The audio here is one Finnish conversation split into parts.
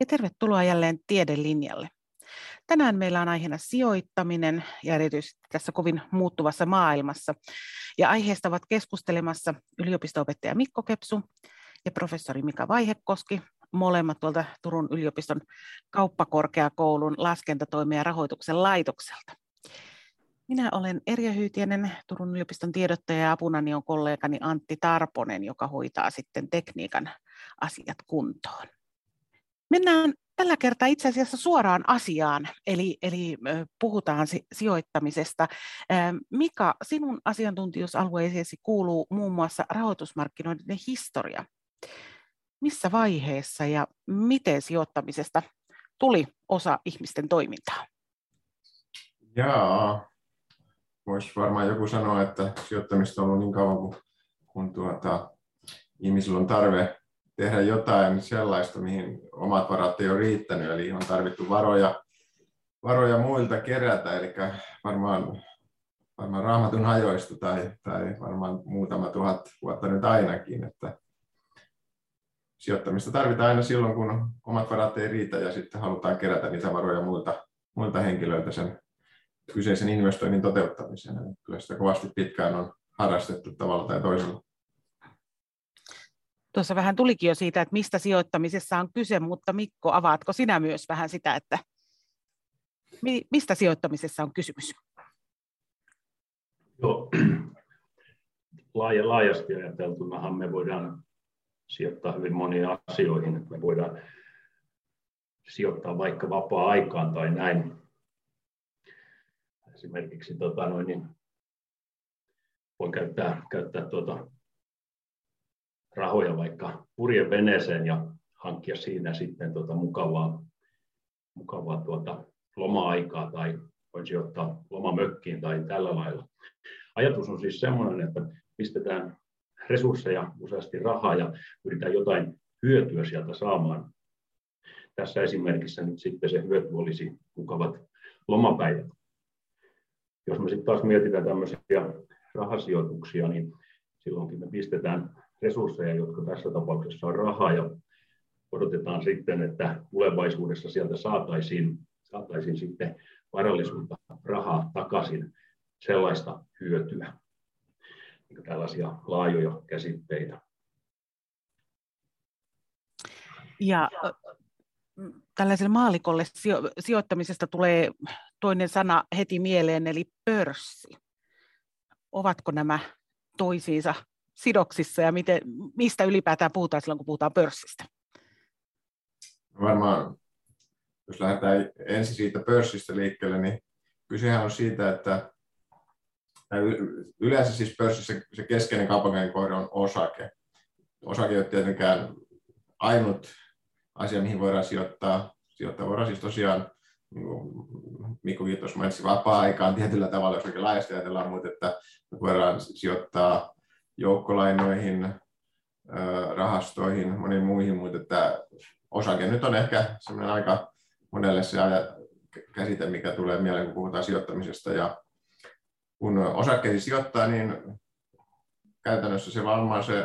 ja tervetuloa jälleen Tiedelinjalle. Tänään meillä on aiheena sijoittaminen ja erityisesti tässä kovin muuttuvassa maailmassa. Ja aiheesta ovat keskustelemassa yliopistoopettaja Mikko Kepsu ja professori Mika Vaihekoski, molemmat tuolta Turun yliopiston kauppakorkeakoulun laskentatoimia ja rahoituksen laitokselta. Minä olen Erja Hyytienen, Turun yliopiston tiedottaja ja apunani on kollegani Antti Tarponen, joka hoitaa sitten tekniikan asiat kuntoon. Mennään tällä kertaa itse asiassa suoraan asiaan, eli, eli puhutaan sijoittamisesta. Mika, sinun asiantuntijuusalueeseesi kuuluu muun muassa rahoitusmarkkinoiden historia. Missä vaiheessa ja miten sijoittamisesta tuli osa ihmisten toimintaa? Jaa, voisi varmaan joku sanoa, että sijoittamista on ollut niin kauan kuin, kun tuota, ihmisillä on tarve tehdä jotain sellaista, mihin omat varat ei ole riittänyt, eli on tarvittu varoja, varoja muilta kerätä, eli varmaan, varmaan raamatun hajoista tai, tai varmaan muutama tuhat vuotta nyt ainakin, että sijoittamista tarvitaan aina silloin, kun omat varat ei riitä ja sitten halutaan kerätä niitä varoja muilta, muilta henkilöiltä sen kyseisen investoinnin toteuttamiseen. Eli kyllä sitä kovasti pitkään on harrastettu tavalla tai toisella. Tuossa vähän tulikin jo siitä, että mistä sijoittamisessa on kyse, mutta Mikko, avaatko sinä myös vähän sitä, että mistä sijoittamisessa on kysymys? Joo, Laaja, laajasti ajateltunahan me voidaan sijoittaa hyvin moniin asioihin. Me voidaan sijoittaa vaikka vapaa-aikaan tai näin. Esimerkiksi tota noin, niin voi käyttää, käyttää tuota, rahoja vaikka purjeveneeseen ja hankkia siinä sitten tuota mukavaa, mukavaa tuota loma-aikaa tai voin sijoittaa lomamökkiin tai tällä lailla. Ajatus on siis sellainen, että pistetään resursseja, useasti rahaa ja pyritään jotain hyötyä sieltä saamaan. Tässä esimerkissä nyt sitten se hyöty olisi mukavat lomapäivät. Jos me sitten taas mietitään tämmöisiä rahasijoituksia, niin silloinkin me pistetään resursseja, jotka tässä tapauksessa on rahaa ja odotetaan sitten, että tulevaisuudessa sieltä saataisiin, saataisiin sitten varallisuutta, rahaa takaisin, sellaista hyötyä, tällaisia laajoja käsitteitä. Ja tällaiselle maalikolle sijo- sijoittamisesta tulee toinen sana heti mieleen, eli pörssi. Ovatko nämä toisiinsa sidoksissa ja miten, mistä ylipäätään puhutaan silloin, kun puhutaan pörssistä? Varmaan, jos lähdetään ensin siitä pörssistä liikkeelle, niin kysehän on siitä, että yleensä siis pörssissä se keskeinen kaupankäynnin kohde on osake. Osake ei ole tietenkään ainut asia, mihin voidaan sijoittaa. Sijoittaa voidaan siis tosiaan, niin kuin Mikko Kiitos mainitsi, vapaa-aikaan tietyllä tavalla, jos oikein laajasti ajatellaan, mutta että voidaan sijoittaa joukkolainoihin, rahastoihin, moniin muihin, mutta että osake nyt on ehkä semmoinen aika monelle se käsite, mikä tulee mieleen, kun puhutaan sijoittamisesta. Ja kun osakkeisiin sijoittaa, niin käytännössä se varmaan se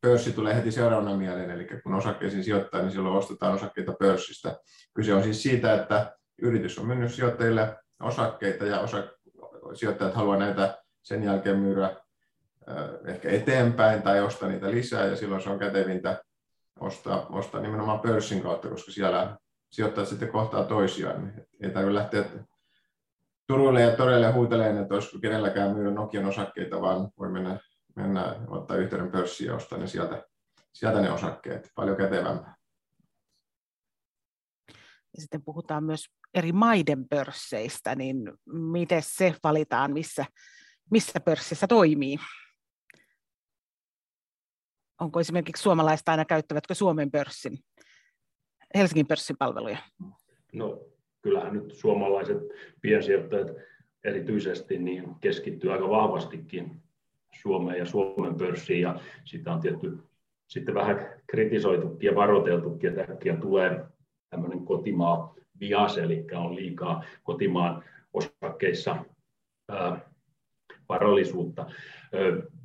pörssi tulee heti seuraavana mieleen, eli kun osakkeisiin sijoittaa, niin silloin ostetaan osakkeita pörssistä. Kyse on siis siitä, että yritys on myynyt sijoittajille osakkeita ja osa, sijoittajat haluaa näitä sen jälkeen myydä ehkä eteenpäin tai ostaa niitä lisää ja silloin se on kätevintä ostaa, ostaa nimenomaan pörssin kautta, koska siellä sijoittajat sitten kohtaa toisiaan. Ei tarvitse lähteä Turuille ja toreille huutelemaan, että olisiko kenelläkään myydä Nokian osakkeita, vaan voi mennä, mennä ottaa yhteyden pörssiin ja ostaa ne sieltä, sieltä ne osakkeet. Paljon kätevämpää. Ja sitten puhutaan myös eri maiden pörsseistä, niin miten se valitaan, missä, missä pörssissä toimii? Onko esimerkiksi suomalaista aina käyttävätkö Suomen pörssin, Helsingin pörssin palveluja? No kyllähän nyt suomalaiset piensijoittajat erityisesti niin keskittyy aika vahvastikin Suomeen ja Suomen pörssiin ja sitä on tietty sitten vähän kritisoitukin ja varoiteltukin, että äkkiä tulee tämmöinen kotimaa vias, eli on liikaa kotimaan osakkeissa ää, varallisuutta.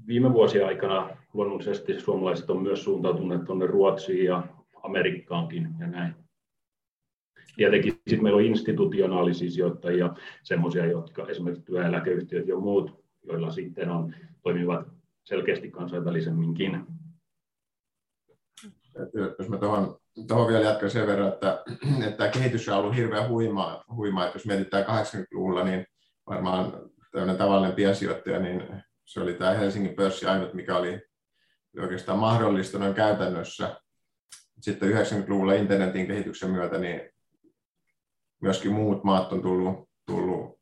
Viime vuosien aikana luonnollisesti suomalaiset on myös suuntautuneet tuonne Ruotsiin ja Amerikkaankin ja näin. Tietenkin sitten meillä on institutionaalisia sijoittajia, semmoisia, jotka esimerkiksi työeläkeyhtiöt ja muut, joilla sitten on, toimivat selkeästi kansainvälisemminkin. Jos mä tuohon, tuohon vielä jatkan sen verran, että, että tämä kehitys on ollut hirveän huimaa, huimaa. Että jos mietitään 80-luvulla, niin varmaan tämmöinen tavallinen piensijoittaja, niin se oli tämä Helsingin pörssi ainut, mikä oli oikeastaan mahdollista noin käytännössä. Sitten 90-luvulla internetin kehityksen myötä niin myöskin muut maat on tullut, tullut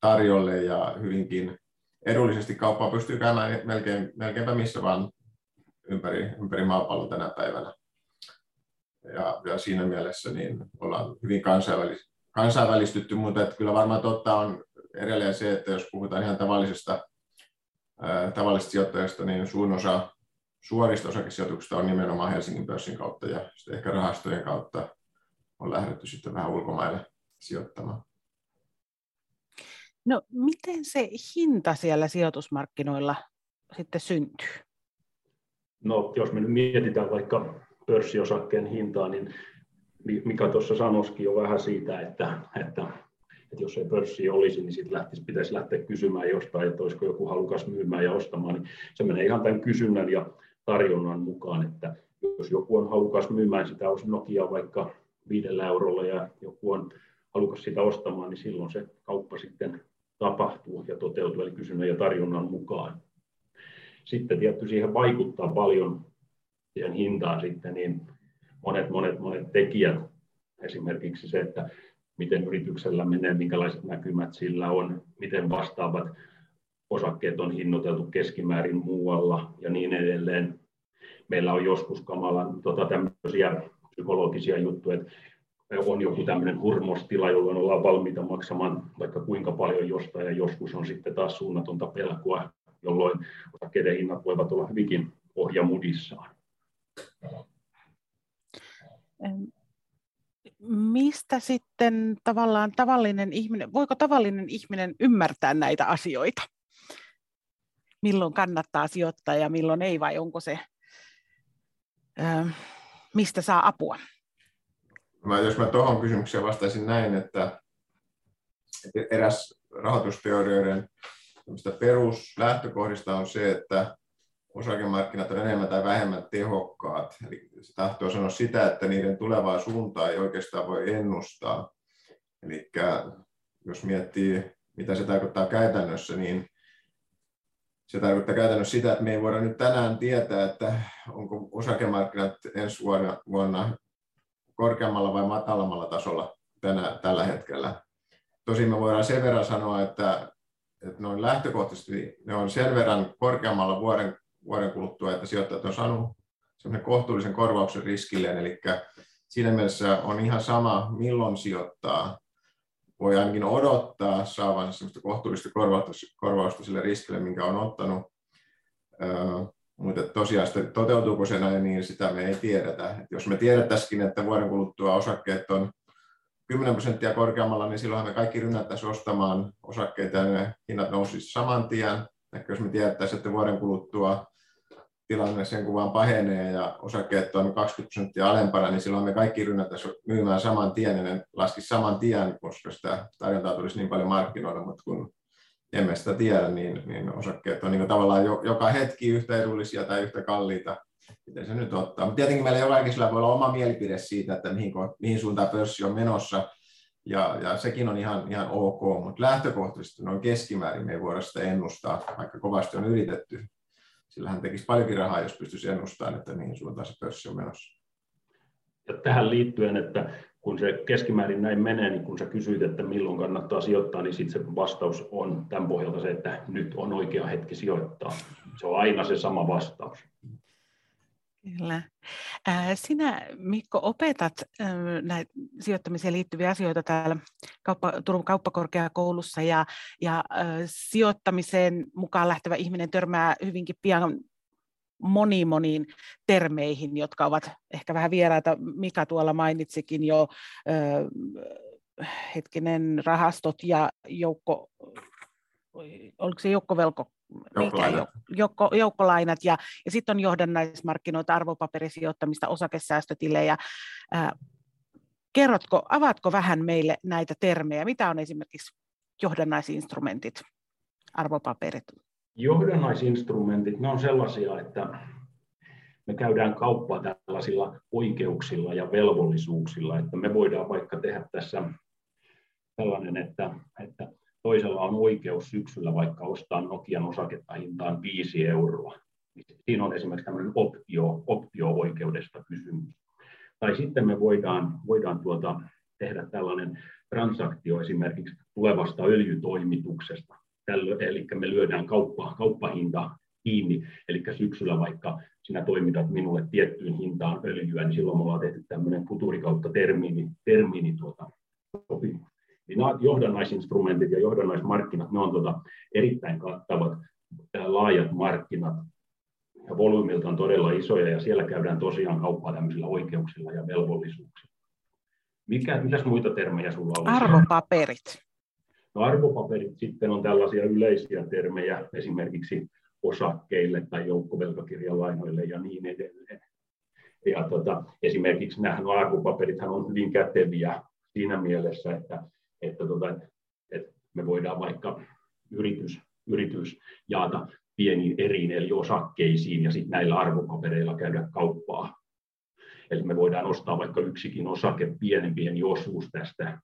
tarjolle ja hyvinkin edullisesti kauppaa pystyy käymään melkein, melkeinpä missä vaan ympäri, ympäri maapallon tänä päivänä. Ja, ja siinä mielessä niin ollaan hyvin kansainvälis, kansainvälistytty, mutta että kyllä varmaan totta on edelleen se, että jos puhutaan ihan tavallisesta, ää, tavallisesta sijoittajasta, niin suurin osa suorista osakesijoituksista on nimenomaan Helsingin pörssin kautta ja sitten ehkä rahastojen kautta on lähdetty sitten vähän ulkomaille sijoittamaan. No miten se hinta siellä sijoitusmarkkinoilla sitten syntyy? No jos me nyt mietitään vaikka pörssiosakkeen hintaa, niin mikä tuossa sanoisikin jo vähän siitä, että, että, että jos ei pörssi olisi, niin sitten lähtisi, pitäisi lähteä kysymään jostain, että olisiko joku halukas myymään ja ostamaan, niin se menee ihan tämän kysynnän ja tarjonnan mukaan, että jos joku on halukas myymään sitä Nokia vaikka viidellä eurolla ja joku on halukas sitä ostamaan, niin silloin se kauppa sitten tapahtuu ja toteutuu, eli kysynnän ja tarjonnan mukaan. Sitten tietysti siihen vaikuttaa paljon siihen hintaan sitten niin monet, monet, monet tekijät. Esimerkiksi se, että miten yrityksellä menee, minkälaiset näkymät sillä on, miten vastaavat osakkeet on hinnoiteltu keskimäärin muualla ja niin edelleen. Meillä on joskus kamalan tota, tämmöisiä psykologisia juttuja, että on joku tämmöinen hurmostila, jolloin ollaan valmiita maksamaan vaikka kuinka paljon jostain, ja joskus on sitten taas suunnatonta pelkoa, jolloin osakkeiden hinnat voivat olla hyvinkin pohjamudissaan. Mistä sitten tavallaan tavallinen ihminen, voiko tavallinen ihminen ymmärtää näitä asioita? Milloin kannattaa sijoittaa ja milloin ei, vai onko se, mistä saa apua? Mä, jos mä tuohon kysymykseen vastaisin näin, että eräs rahoitusteorioiden peruslähtökohdista on se, että osakemarkkinat on enemmän tai vähemmän tehokkaat. Eli se tahtoo sanoa sitä, että niiden tulevaa suuntaa ei oikeastaan voi ennustaa. Eli jos miettii, mitä se tarkoittaa käytännössä, niin se tarkoittaa käytännössä sitä, että me ei voida nyt tänään tietää, että onko osakemarkkinat ensi vuonna, vuonna korkeammalla vai matalammalla tasolla tänä, tällä hetkellä. Tosin me voidaan sen verran sanoa, että, että noin lähtökohtaisesti ne on sen verran korkeammalla vuoden, vuoden kuluttua, että sijoittajat on saanut kohtuullisen korvauksen riskilleen, eli siinä mielessä on ihan sama, milloin sijoittaa. Voi ainakin odottaa saavansa kohtuullista korvausta, korvausta sille riskille, minkä on ottanut. Mutta tosiaan sitten toteutuuko se näin, niin sitä me ei tiedetä. Et jos me tiedettäisikin, että vuoden kuluttua osakkeet on 10 prosenttia korkeammalla, niin silloinhan me kaikki rynnättäisiin ostamaan osakkeita ja ne hinnat nousisivat saman tien. Ehkä jos me tiedettäisiin, että vuoden kuluttua tilanne sen kuvaan pahenee ja osakkeet on 20 prosenttia alempana, niin silloin me kaikki rynnättäisiin myymään saman tien ja ne laskisi saman tien, koska sitä tarjontaa tulisi niin paljon markkinoilla, mutta kun emme sitä tiedä, niin, niin osakkeet on niin tavallaan jo, joka hetki yhtä edullisia tai yhtä kalliita, miten se nyt ottaa. Mutta tietenkin meillä jollakin voi olla oma mielipide siitä, että mihin, mihin suuntaan pörssi on menossa, ja, ja sekin on ihan, ihan ok, mutta lähtökohtaisesti noin keskimäärin me ei voida sitä ennustaa, vaikka kovasti on yritetty. Sillä hän tekisi paljonkin rahaa, jos pystyisi ennustamaan, että mihin suuntaan se pörssi on menossa. Ja tähän liittyen, että kun se keskimäärin näin menee, niin kun sä kysyit, että milloin kannattaa sijoittaa, niin sitten se vastaus on tämän pohjalta se, että nyt on oikea hetki sijoittaa. Se on aina se sama vastaus. Kyllä. Sinä, Mikko, opetat näitä sijoittamiseen liittyviä asioita täällä kauppa, Turun kauppakorkeakoulussa ja, ja sijoittamiseen mukaan lähtevä ihminen törmää hyvinkin pian moniin moniin termeihin, jotka ovat ehkä vähän vieraita. Mika tuolla mainitsikin jo hetkinen rahastot ja joukko, oliko se joukkovelko, Joukkolainat. Joukko, joukkolainat ja, ja sitten on johdannaismarkkinoita, arvopaperisijoittamista, osakesäästötilejä. Kerrotko, avaatko vähän meille näitä termejä? Mitä on esimerkiksi johdannaisinstrumentit, arvopaperit? Johdannaisinstrumentit, ne on sellaisia, että me käydään kauppaa tällaisilla oikeuksilla ja velvollisuuksilla, että me voidaan vaikka tehdä tässä tällainen, että, että toisella on oikeus syksyllä vaikka ostaa Nokian osaketta hintaan 5 euroa. Siinä on esimerkiksi tämmöinen optio, optio-oikeudesta kysymys. Tai sitten me voidaan, voidaan tuota, tehdä tällainen transaktio esimerkiksi tulevasta öljytoimituksesta. Tällöin, eli me lyödään kauppa, kauppahinta kiinni, eli syksyllä vaikka sinä toimitat minulle tiettyyn hintaan öljyä, niin silloin me ollaan tehty tämmöinen futurikautta termiini, termiini tuota, sopimus. Eli nämä johdannaisinstrumentit ja johdannaismarkkinat, ne on tuota erittäin kattavat, laajat markkinat, ja volyymilta on todella isoja, ja siellä käydään tosiaan kauppaa tämmöisillä oikeuksilla ja velvollisuuksilla. Mikä, mitäs muita termejä sulla on? Arvopaperit. No, arvopaperit sitten on tällaisia yleisiä termejä, esimerkiksi osakkeille tai joukkovelkakirjalainoille ja niin edelleen. Ja tota, esimerkiksi nämä arvopaperithan on hyvin käteviä siinä mielessä, että, että, tota, että me voidaan vaikka yritys, yritys jaata pieniin eriin eli osakkeisiin ja sitten näillä arvopapereilla käydä kauppaa. Eli me voidaan ostaa vaikka yksikin osake, pienen pieni osuus tästä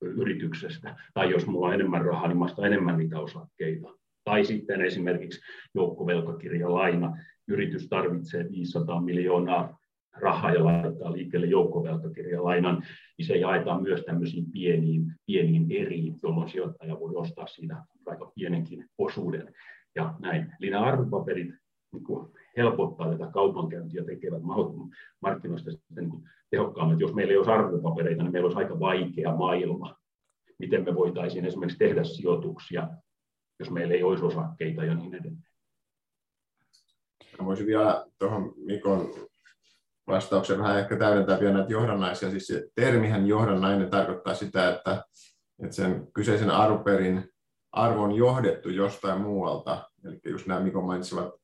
yrityksestä. Tai jos mulla on enemmän rahaa, niin mä enemmän niitä osakkeita. Tai sitten esimerkiksi joukkovelkakirjalaina. Yritys tarvitsee 500 miljoonaa rahaa ja laittaa liikkeelle joukkovelkakirjalainan, niin se jaetaan myös tämmöisiin pieniin, pieniin eriin, jolloin sijoittaja voi ostaa siitä aika pienenkin osuuden. Ja näin. Eli nämä arvopaperit niin kuin helpottaa tätä kaupankäyntiä tekevät markkinoista sitten niin tehokkaammin. Jos meillä ei olisi arvopapereita, niin meillä olisi aika vaikea maailma. Miten me voitaisiin esimerkiksi tehdä sijoituksia jos meillä ei olisi osakkeita ja niin edelleen. Mä voisin vielä tuohon Mikon vastauksen vähän ehkä täydentää vielä näitä johdannaisia. Siis se termihän johdannainen tarkoittaa sitä, että, että sen kyseisen arvoperin arvo on johdettu jostain muualta. Eli just nämä Mikon mainitsivat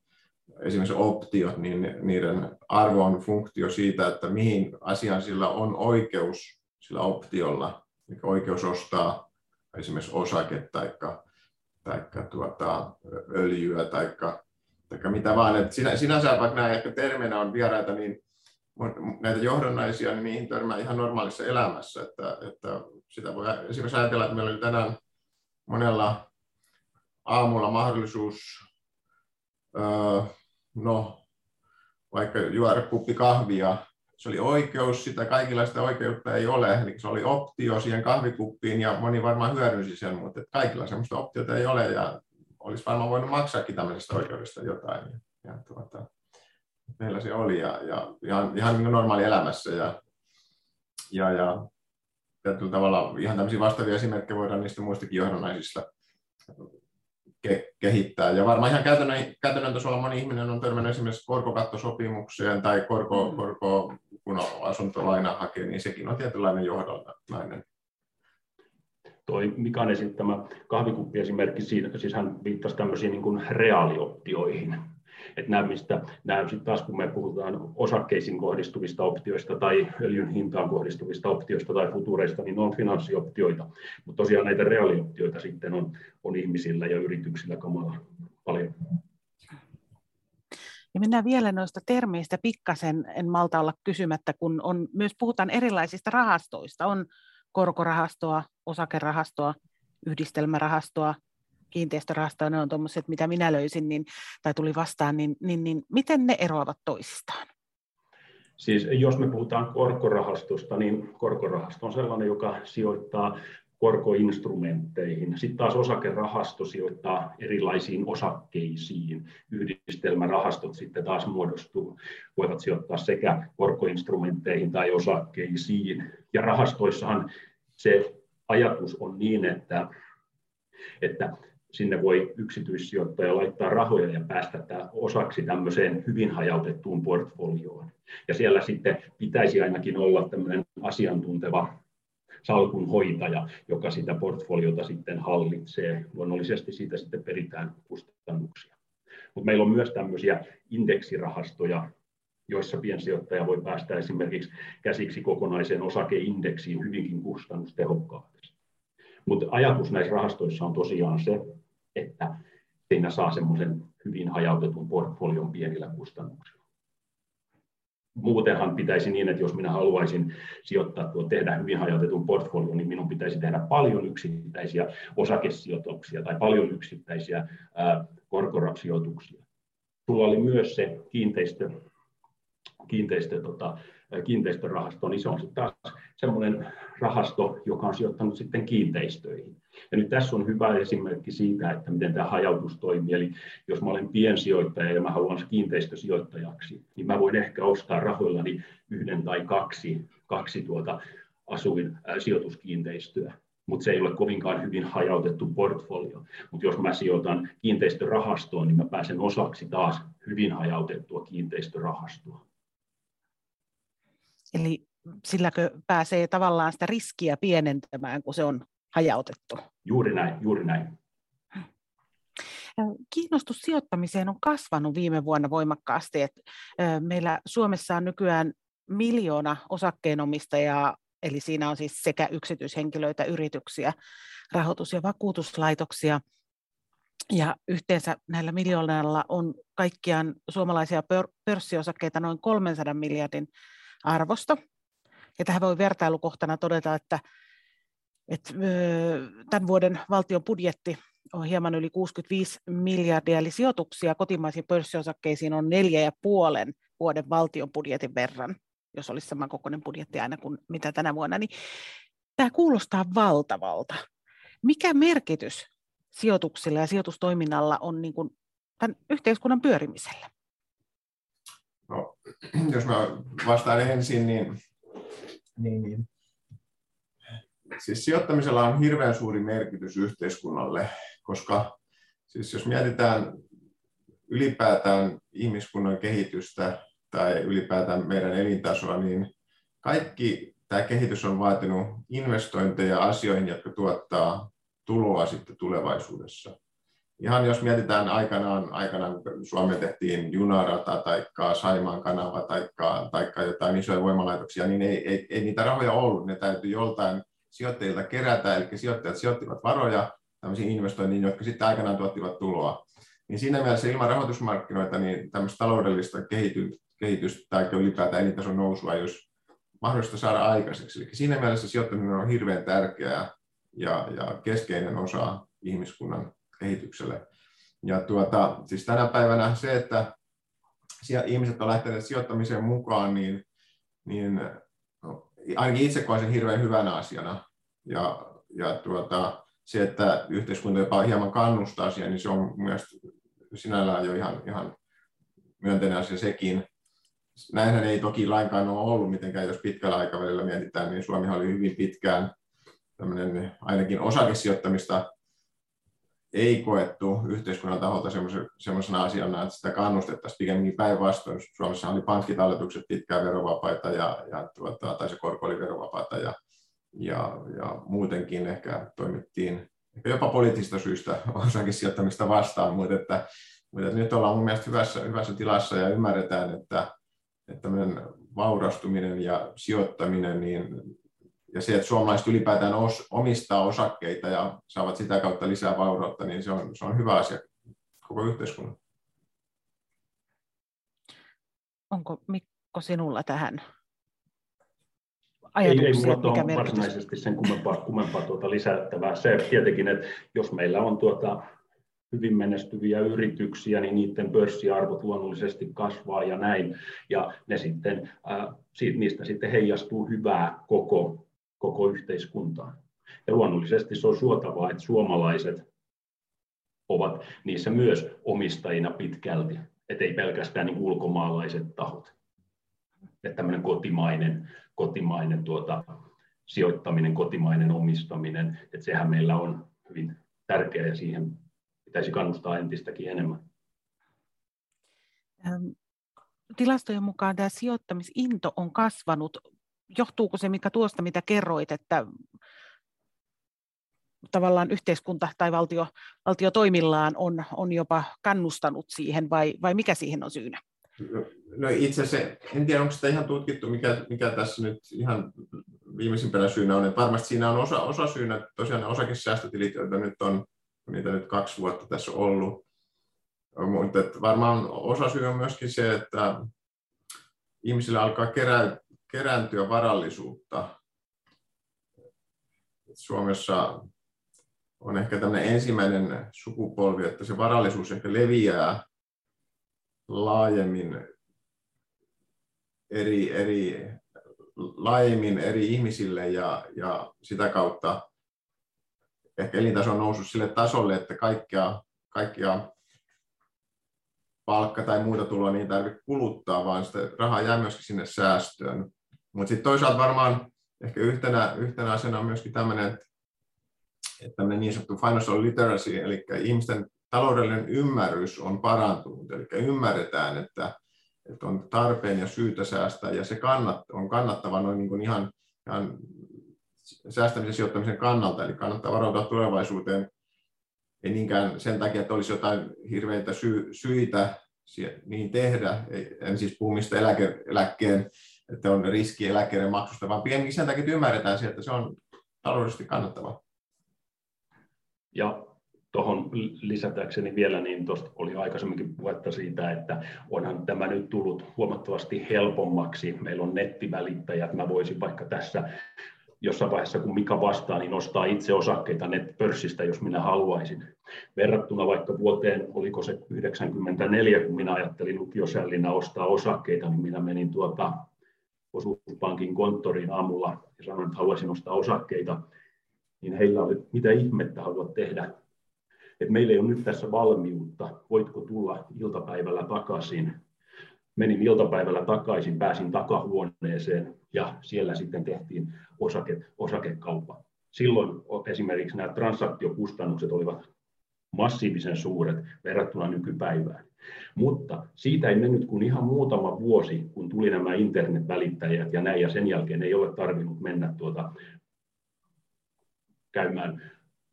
esimerkiksi optiot, niin niiden arvo on funktio siitä, että mihin asiaan sillä on oikeus sillä optiolla, eli oikeus ostaa esimerkiksi osake tai tai tuota, öljyä tai tai mitä vaan. Et sinä, sinänsä vaikka nämä ehkä termeinä on vieraita, niin näitä johdonnaisia, niin niihin törmää ihan normaalissa elämässä. Että, että sitä voi esimerkiksi ajatella, että meillä oli tänään monella aamulla mahdollisuus öö, no, vaikka juoda kuppi kahvia se oli oikeus, sitä kaikilla sitä oikeutta ei ole, eli se oli optio siihen kahvikuppiin ja moni varmaan hyödynsi sen, mutta kaikilla sellaista optiota ei ole ja olisi varmaan voinut maksaakin tämmöisestä oikeudesta jotain. Ja, ja tuota, meillä se oli ja, ja ihan, ihan niin normaali elämässä ja, ja, ja tietyllä tavalla ihan tämmöisiä vastaavia esimerkkejä voidaan niistä muistakin johdannaisista ke- kehittää. Ja varmaan ihan käytännön, käytännön tasolla moni ihminen on törmännyt esimerkiksi korkokattosopimukseen tai korko, mm. korko kun asuntolaina hakee, niin sekin on tietynlainen johdollinen. Toi Mikan esittämä kahvikuppi-esimerkki, siis hän viittasi tämmöisiin niin kuin reaalioptioihin. Että nämä, mistä, nämä sitten taas kun me puhutaan osakkeisiin kohdistuvista optioista tai öljyn hintaan kohdistuvista optioista tai futureista, niin ne on finanssioptioita. Mutta tosiaan näitä reaalioptioita sitten on, on ihmisillä ja yrityksillä kamala paljon. Ja mennään vielä noista termeistä pikkasen, en malta olla kysymättä, kun on, myös puhutaan erilaisista rahastoista. On korkorahastoa, osakerahastoa, yhdistelmärahastoa, kiinteistörahastoa, ne on tuommoiset, mitä minä löysin niin, tai tuli vastaan, niin, niin, niin miten ne eroavat toisistaan? Siis jos me puhutaan korkorahastosta, niin korkorahasto on sellainen, joka sijoittaa korkoinstrumentteihin. Sitten taas osakerahasto sijoittaa erilaisiin osakkeisiin. Yhdistelmärahastot sitten taas muodostuu, voivat sijoittaa sekä korkoinstrumentteihin tai osakkeisiin. Ja rahastoissahan se ajatus on niin, että, että sinne voi yksityissijoittaja laittaa rahoja ja päästä tämä osaksi tämmöiseen hyvin hajautettuun portfolioon. Ja siellä sitten pitäisi ainakin olla tämmöinen asiantunteva salkunhoitaja, joka sitä portfoliota sitten hallitsee. Luonnollisesti siitä sitten peritään kustannuksia. Mutta meillä on myös tämmöisiä indeksirahastoja, joissa piensijoittaja voi päästä esimerkiksi käsiksi kokonaiseen osakeindeksiin hyvinkin kustannustehokkaasti. Mutta ajatus näissä rahastoissa on tosiaan se, että siinä saa semmoisen hyvin hajautetun portfolion pienillä kustannuksilla. Muutenhan pitäisi niin, että jos minä haluaisin sijoittaa tuo, tehdä hyvin hajautetun portfolion, niin minun pitäisi tehdä paljon yksittäisiä osakesijoituksia tai paljon yksittäisiä korkorapsijoituksia. Sulla oli myös se kiinteistö, kiinteistö, tota, kiinteistörahasto, niin se on sitten taas semmoinen rahasto, joka on sijoittanut sitten kiinteistöihin. Ja nyt tässä on hyvä esimerkki siitä, että miten tämä hajautus toimii. Eli jos mä olen piensijoittaja ja mä haluan kiinteistösijoittajaksi, niin mä voin ehkä ostaa rahoillani yhden tai kaksi, kaksi tuota asuin äh, sijoituskiinteistöä mutta se ei ole kovinkaan hyvin hajautettu portfolio. Mutta jos mä sijoitan kiinteistörahastoon, niin mä pääsen osaksi taas hyvin hajautettua kiinteistörahastoa. Eli silläkö pääsee tavallaan sitä riskiä pienentämään, kun se on hajautettu? Juuri näin, juuri näin. Kiinnostus sijoittamiseen on kasvanut viime vuonna voimakkaasti. Että meillä Suomessa on nykyään miljoona osakkeenomistajaa, eli siinä on siis sekä yksityishenkilöitä, yrityksiä, rahoitus- ja vakuutuslaitoksia. Ja yhteensä näillä miljoonalla on kaikkiaan suomalaisia pörssiosakkeita noin 300 miljardin arvosta. Ja tähän voi vertailukohtana todeta, että, että tämän vuoden valtion budjetti on hieman yli 65 miljardia, eli sijoituksia kotimaisiin pörssiosakkeisiin on neljä ja puolen vuoden valtion budjetin verran, jos olisi saman kokoinen budjetti aina kuin mitä tänä vuonna, niin tämä kuulostaa valtavalta. Mikä merkitys sijoituksilla ja sijoitustoiminnalla on niin kuin tämän yhteiskunnan pyörimisellä? No, jos mä vastaan ensin, niin, niin, niin siis sijoittamisella on hirveän suuri merkitys yhteiskunnalle, koska siis jos mietitään ylipäätään ihmiskunnan kehitystä tai ylipäätään meidän elintasoa, niin kaikki tämä kehitys on vaatinut investointeja asioihin, jotka tuottaa tuloa sitten tulevaisuudessa ihan jos mietitään aikanaan, aikanaan kun Suomeen tehtiin junarata tai Saimaan kanava tai jotain isoja voimalaitoksia, niin ei, ei, ei, niitä rahoja ollut. Ne täytyy joltain sijoittajilta kerätä, eli sijoittajat sijoittivat varoja tämmöisiin investointiin, jotka sitten aikanaan tuottivat tuloa. Niin siinä mielessä ilman rahoitusmarkkinoita niin tämmöistä taloudellista kehitystä tai ylipäätään elintason nousua olisi mahdollista saada aikaiseksi. Eli siinä mielessä sijoittaminen on hirveän tärkeää ja, ja keskeinen osa ihmiskunnan kehitykselle. Ja tuota, siis tänä päivänä se, että ihmiset ovat lähteneet sijoittamiseen mukaan, niin, niin ainakin itse koen sen hirveän hyvänä asiana. Ja, ja tuota, se, että yhteiskunta jopa hieman kannustaa siihen, niin se on mielestäni sinällään jo ihan, ihan myönteinen asia sekin. Näinhän ei toki lainkaan ole ollut mitenkään, jos pitkällä aikavälillä mietitään, niin Suomi oli hyvin pitkään ainakin osakesijoittamista ei koettu yhteiskunnan taholta semmoisena asiana, että sitä kannustettaisiin pikemminkin päinvastoin. Suomessa oli pankkitalletukset pitkään verovapaita ja, ja tuota, tai se korko oli verovapaata ja, ja, ja muutenkin ehkä toimittiin ehkä jopa poliittisista syistä osakin sijoittamista vastaan, mutta, että, mutta että nyt ollaan mun mielestä hyvässä, hyvässä tilassa ja ymmärretään, että, että vaurastuminen ja sijoittaminen, niin ja se, että suomalaiset ylipäätään os, omistaa osakkeita ja saavat sitä kautta lisää vaurautta, niin se on, se on hyvä asia koko yhteiskunnan. Onko Mikko sinulla tähän ajatuksia? Ei, ei mulla mikä varsinaisesti sen kummempaa, kummempaa tuota lisättävää. Se tietenkin, että jos meillä on tuota hyvin menestyviä yrityksiä, niin niiden pörssiarvot luonnollisesti kasvaa ja näin, ja ne sitten, äh, niistä sitten heijastuu hyvää koko koko yhteiskuntaan. Ja luonnollisesti se on suotavaa, että suomalaiset ovat niissä myös omistajina pitkälti, ettei pelkästään niin ulkomaalaiset tahot. Että tämmöinen kotimainen, kotimainen tuota, sijoittaminen, kotimainen omistaminen, että sehän meillä on hyvin tärkeää ja siihen pitäisi kannustaa entistäkin enemmän. Tilastojen mukaan tämä sijoittamisinto on kasvanut johtuuko se mikä tuosta, mitä kerroit, että tavallaan yhteiskunta tai valtio, valtio toimillaan on, on jopa kannustanut siihen vai, vai mikä siihen on syynä? No itse asiassa, en tiedä onko sitä ihan tutkittu, mikä, mikä tässä nyt ihan viimeisimpänä syynä on. Että varmasti siinä on osa, osa syynä, tosiaan ne osakesäästötilit, joita nyt on, niitä nyt kaksi vuotta tässä ollut. Mutta varmaan osa syy on myöskin se, että ihmisille alkaa kerää, kerääntyä varallisuutta. Suomessa on ehkä tämmöinen ensimmäinen sukupolvi, että se varallisuus ehkä leviää laajemmin eri, eri, laajemmin eri ihmisille ja, ja sitä kautta ehkä elintaso on noussut sille tasolle, että kaikkea, kaikkea palkka tai muuta tuloa niin tarvitse kuluttaa, vaan sitä rahaa jää myöskin sinne säästöön. Mutta sitten toisaalta varmaan ehkä yhtenä, yhtenä asiana on myöskin tämmöinen, että, että niin sanottu financial literacy, eli ihmisten taloudellinen ymmärrys on parantunut, eli ymmärretään, että, että on tarpeen ja syytä säästää, ja se kannat, on kannattava noin niin kuin ihan, ihan säästämisen sijoittamisen kannalta, eli kannattaa varautua tulevaisuuteen, ei niinkään sen takia, että olisi jotain hirveitä sy- syitä niin tehdä, en siis puhu mistä eläke, eläkkeen, että on riski eläkkeiden maksusta, vaan pienkin sen takia, että ymmärretään se, että se on taloudellisesti kannattavaa. Ja tuohon lisätäkseni vielä, niin tuosta oli aikaisemminkin puhetta siitä, että onhan tämä nyt tullut huomattavasti helpommaksi. Meillä on nettivälittäjät, mä voisin vaikka tässä jossain vaiheessa, kun Mika vastaa, niin nostaa itse osakkeita net-pörssistä, jos minä haluaisin. Verrattuna vaikka vuoteen, oliko se 94, kun minä ajattelin lukiosällinä ostaa osakkeita, niin minä menin tuota osuuspankin konttoriin aamulla ja sanoin, että haluaisin ostaa osakkeita, niin heillä oli, mitä ihmettä haluat tehdä, että meillä ei ole nyt tässä valmiutta, voitko tulla iltapäivällä takaisin. Menin iltapäivällä takaisin, pääsin takahuoneeseen ja siellä sitten tehtiin osake, osakekauppa. Silloin esimerkiksi nämä transaktiokustannukset olivat massiivisen suuret verrattuna nykypäivään. Mutta siitä ei mennyt kuin ihan muutama vuosi, kun tuli nämä internetvälittäjät ja näin, ja sen jälkeen ei ole tarvinnut mennä tuota, käymään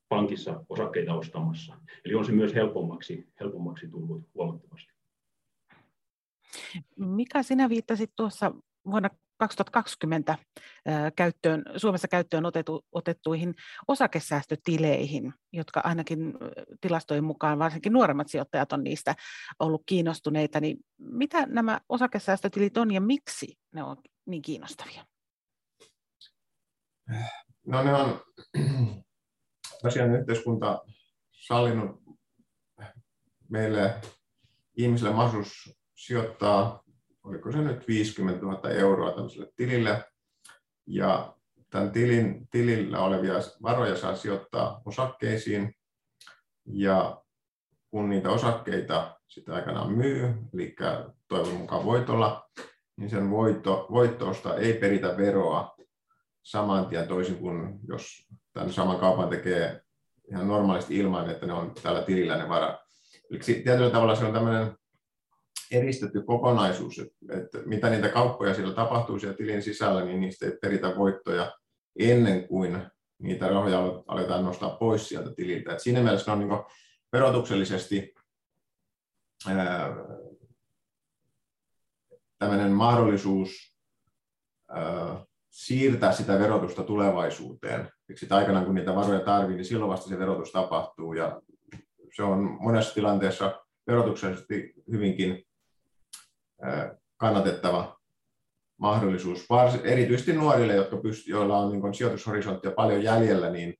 pankissa osakkeita ostamassa. Eli on se myös helpommaksi, helpommaksi tullut huomattavasti. Mikä sinä viittasit tuossa vuonna 2020 käyttöön, Suomessa käyttöön otetu, otettuihin osakesäästötileihin, jotka ainakin tilastojen mukaan varsinkin nuoremmat sijoittajat on niistä ollut kiinnostuneita, niin mitä nämä osakesäästötilit on ja miksi ne on niin kiinnostavia? No ne on tosiaan yhteiskunta sallinut meille ihmisille mahdollisuus sijoittaa, oliko se nyt 50 000 euroa tämmöiselle tilille, ja tämän tilin, tilillä olevia varoja saa sijoittaa osakkeisiin, ja kun niitä osakkeita sitä aikanaan myy, eli toivon mukaan voitolla, niin sen voitto, voittoosta ei peritä veroa saman tien toisin kuin jos tämän saman kaupan tekee ihan normaalisti ilman, että ne on tällä tilillä ne varat. Eli tietyllä tavalla se on tämmöinen eristetty kokonaisuus, että mitä niitä kauppoja siellä tapahtuu siellä tilin sisällä, niin niistä ei peritä voittoja ennen kuin niitä rahoja aletaan nostaa pois sieltä tililtä. Et siinä mielessä on niin verotuksellisesti ää, tämmöinen mahdollisuus ää, siirtää sitä verotusta tulevaisuuteen. Sitten aikanaan, kun niitä varoja tarvii, niin silloin vasta se verotus tapahtuu. Ja se on monessa tilanteessa verotuksellisesti hyvinkin kannatettava mahdollisuus, erityisesti nuorille, jotka pyst- joilla on niin sijoitushorisonttia paljon jäljellä, niin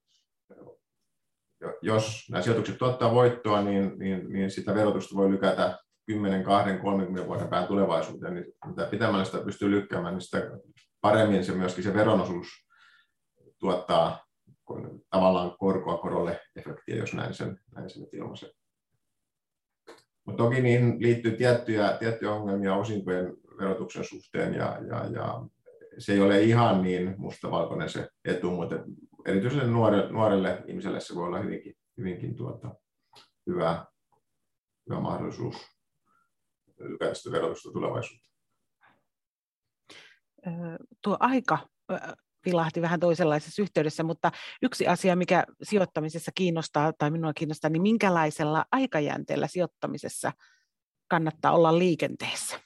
jos nämä sijoitukset tuottaa voittoa, niin, niin, niin sitä verotusta voi lykätä 10, 20, 30 vuoden päähän tulevaisuuteen, niin mitä pitämällä sitä pystyy lykkäämään, niin sitä paremmin se myöskin se veronosuus tuottaa tavallaan korkoa korolle efektiä, jos näin sen, näin sen ilmaisen. Mutta toki niihin liittyy tiettyjä, tiettyjä ongelmia osinkojen verotuksen suhteen ja, ja, ja se ei ole ihan niin mustavalkoinen se etu, mutta erityisesti nuorelle, nuorelle ihmiselle se voi olla hyvinkin, hyvinkin tuota, hyvä, hyvä mahdollisuus lykätä sitä verotusta tulevaisuuteen. Tuo aika vilahti vähän toisenlaisessa yhteydessä, mutta yksi asia, mikä sijoittamisessa kiinnostaa tai minua kiinnostaa, niin minkälaisella aikajänteellä sijoittamisessa kannattaa olla liikenteessä?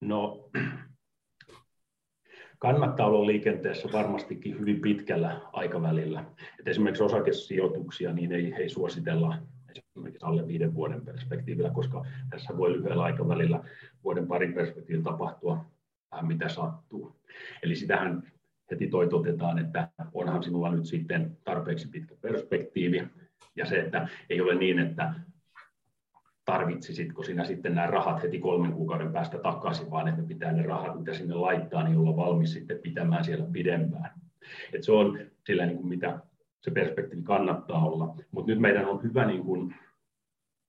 No, kannattaa olla liikenteessä varmastikin hyvin pitkällä aikavälillä. Et esimerkiksi osakesijoituksia niin ei, ei suositella esimerkiksi alle viiden vuoden perspektiivillä, koska tässä voi lyhyellä aikavälillä vuoden parin perspektiivillä tapahtua vähän mitä sattuu. Eli sitähän heti toitotetaan, että onhan sinulla nyt sitten tarpeeksi pitkä perspektiivi, ja se, että ei ole niin, että tarvitsisitko sinä sitten nämä rahat heti kolmen kuukauden päästä takaisin, vaan että pitää ne rahat, mitä sinne laittaa, niin olla valmis sitten pitämään siellä pidempään. Et se on sillä, niin kuin mitä se perspektiivi kannattaa olla. Mutta nyt meidän on hyvä niin kuin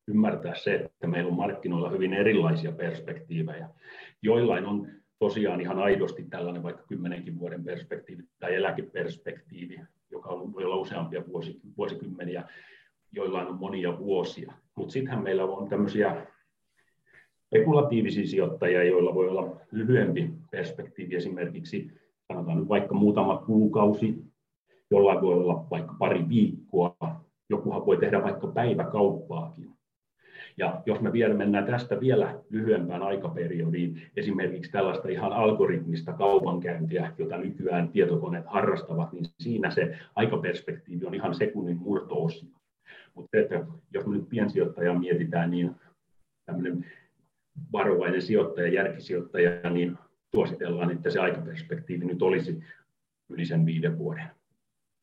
ymmärtää se, että meillä on markkinoilla hyvin erilaisia perspektiivejä. Joillain on tosiaan ihan aidosti tällainen vaikka kymmenenkin vuoden perspektiivi tai eläkeperspektiivi, joka voi olla useampia vuosikymmeniä, joillain on monia vuosia. Mutta sittenhän meillä on tämmöisiä spekulatiivisia sijoittajia, joilla voi olla lyhyempi perspektiivi, esimerkiksi sanotaan nyt vaikka muutama kuukausi, jollain voi olla vaikka pari viikkoa, jokuhan voi tehdä vaikka päiväkauppaakin. Ja jos me vielä mennään tästä vielä lyhyempään aikaperiodiin, esimerkiksi tällaista ihan algoritmista kaupankäyntiä, jota nykyään tietokoneet harrastavat, niin siinä se aikaperspektiivi on ihan sekunnin murtoosia. Mutta että jos me nyt piensijoittajaa mietitään, niin tämmöinen varovainen sijoittaja, järkisijoittaja, niin suositellaan, että se aikaperspektiivi nyt olisi yli sen viiden vuoden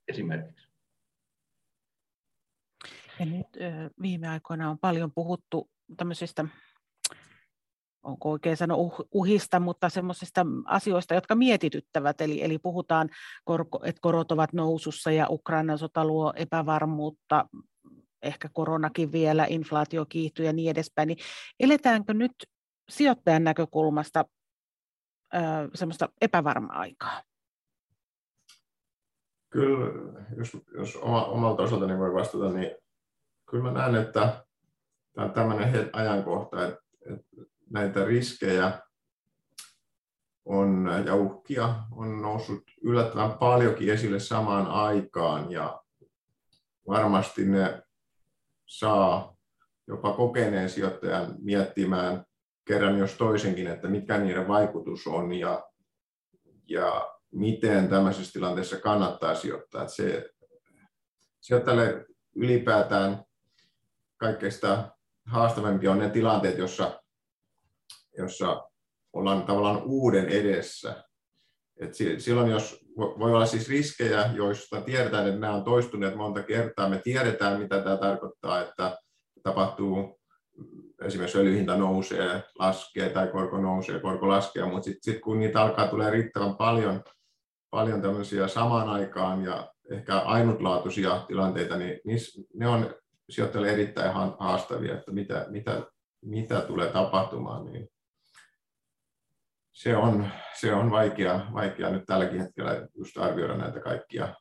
esimerkiksi. Ja nyt viime aikoina on paljon puhuttu tämmöisistä, onko oikein sanoa uh, uhista, mutta semmoisista asioista, jotka mietityttävät. Eli, eli puhutaan, että korot ovat nousussa ja Ukrainan sota luo epävarmuutta, ehkä koronakin vielä, inflaatio kiihtyy ja niin edespäin. Niin eletäänkö nyt sijoittajan näkökulmasta semmoista epävarmaa aikaa? Kyllä, jos, jos oma, omalta osaltani voi vastata, niin kyllä mä näen, että tämä on tämmöinen ajankohta, että, näitä riskejä on, ja uhkia on noussut yllättävän paljonkin esille samaan aikaan ja varmasti ne saa jopa kokeneen sijoittajan miettimään kerran jos toisenkin, että mikä niiden vaikutus on ja, ja miten tämmöisessä tilanteessa kannattaa sijoittaa. Että se, sijoittajalle ylipäätään kaikkein haastavimpia on ne tilanteet, jossa, jossa ollaan tavallaan uuden edessä. Et silloin jos voi olla siis riskejä, joista tiedetään, että nämä on toistuneet monta kertaa, me tiedetään, mitä tämä tarkoittaa, että tapahtuu esimerkiksi öljyhinta nousee, laskee tai korko nousee, korko laskee, mutta sitten sit kun niitä alkaa tulee riittävän paljon, paljon tämmöisiä samaan aikaan ja ehkä ainutlaatuisia tilanteita, niin ne on sijoittajille erittäin haastavia, että mitä, mitä, mitä tulee tapahtumaan, niin se on, se on vaikea, vaikea nyt tälläkin hetkellä just arvioida näitä kaikkia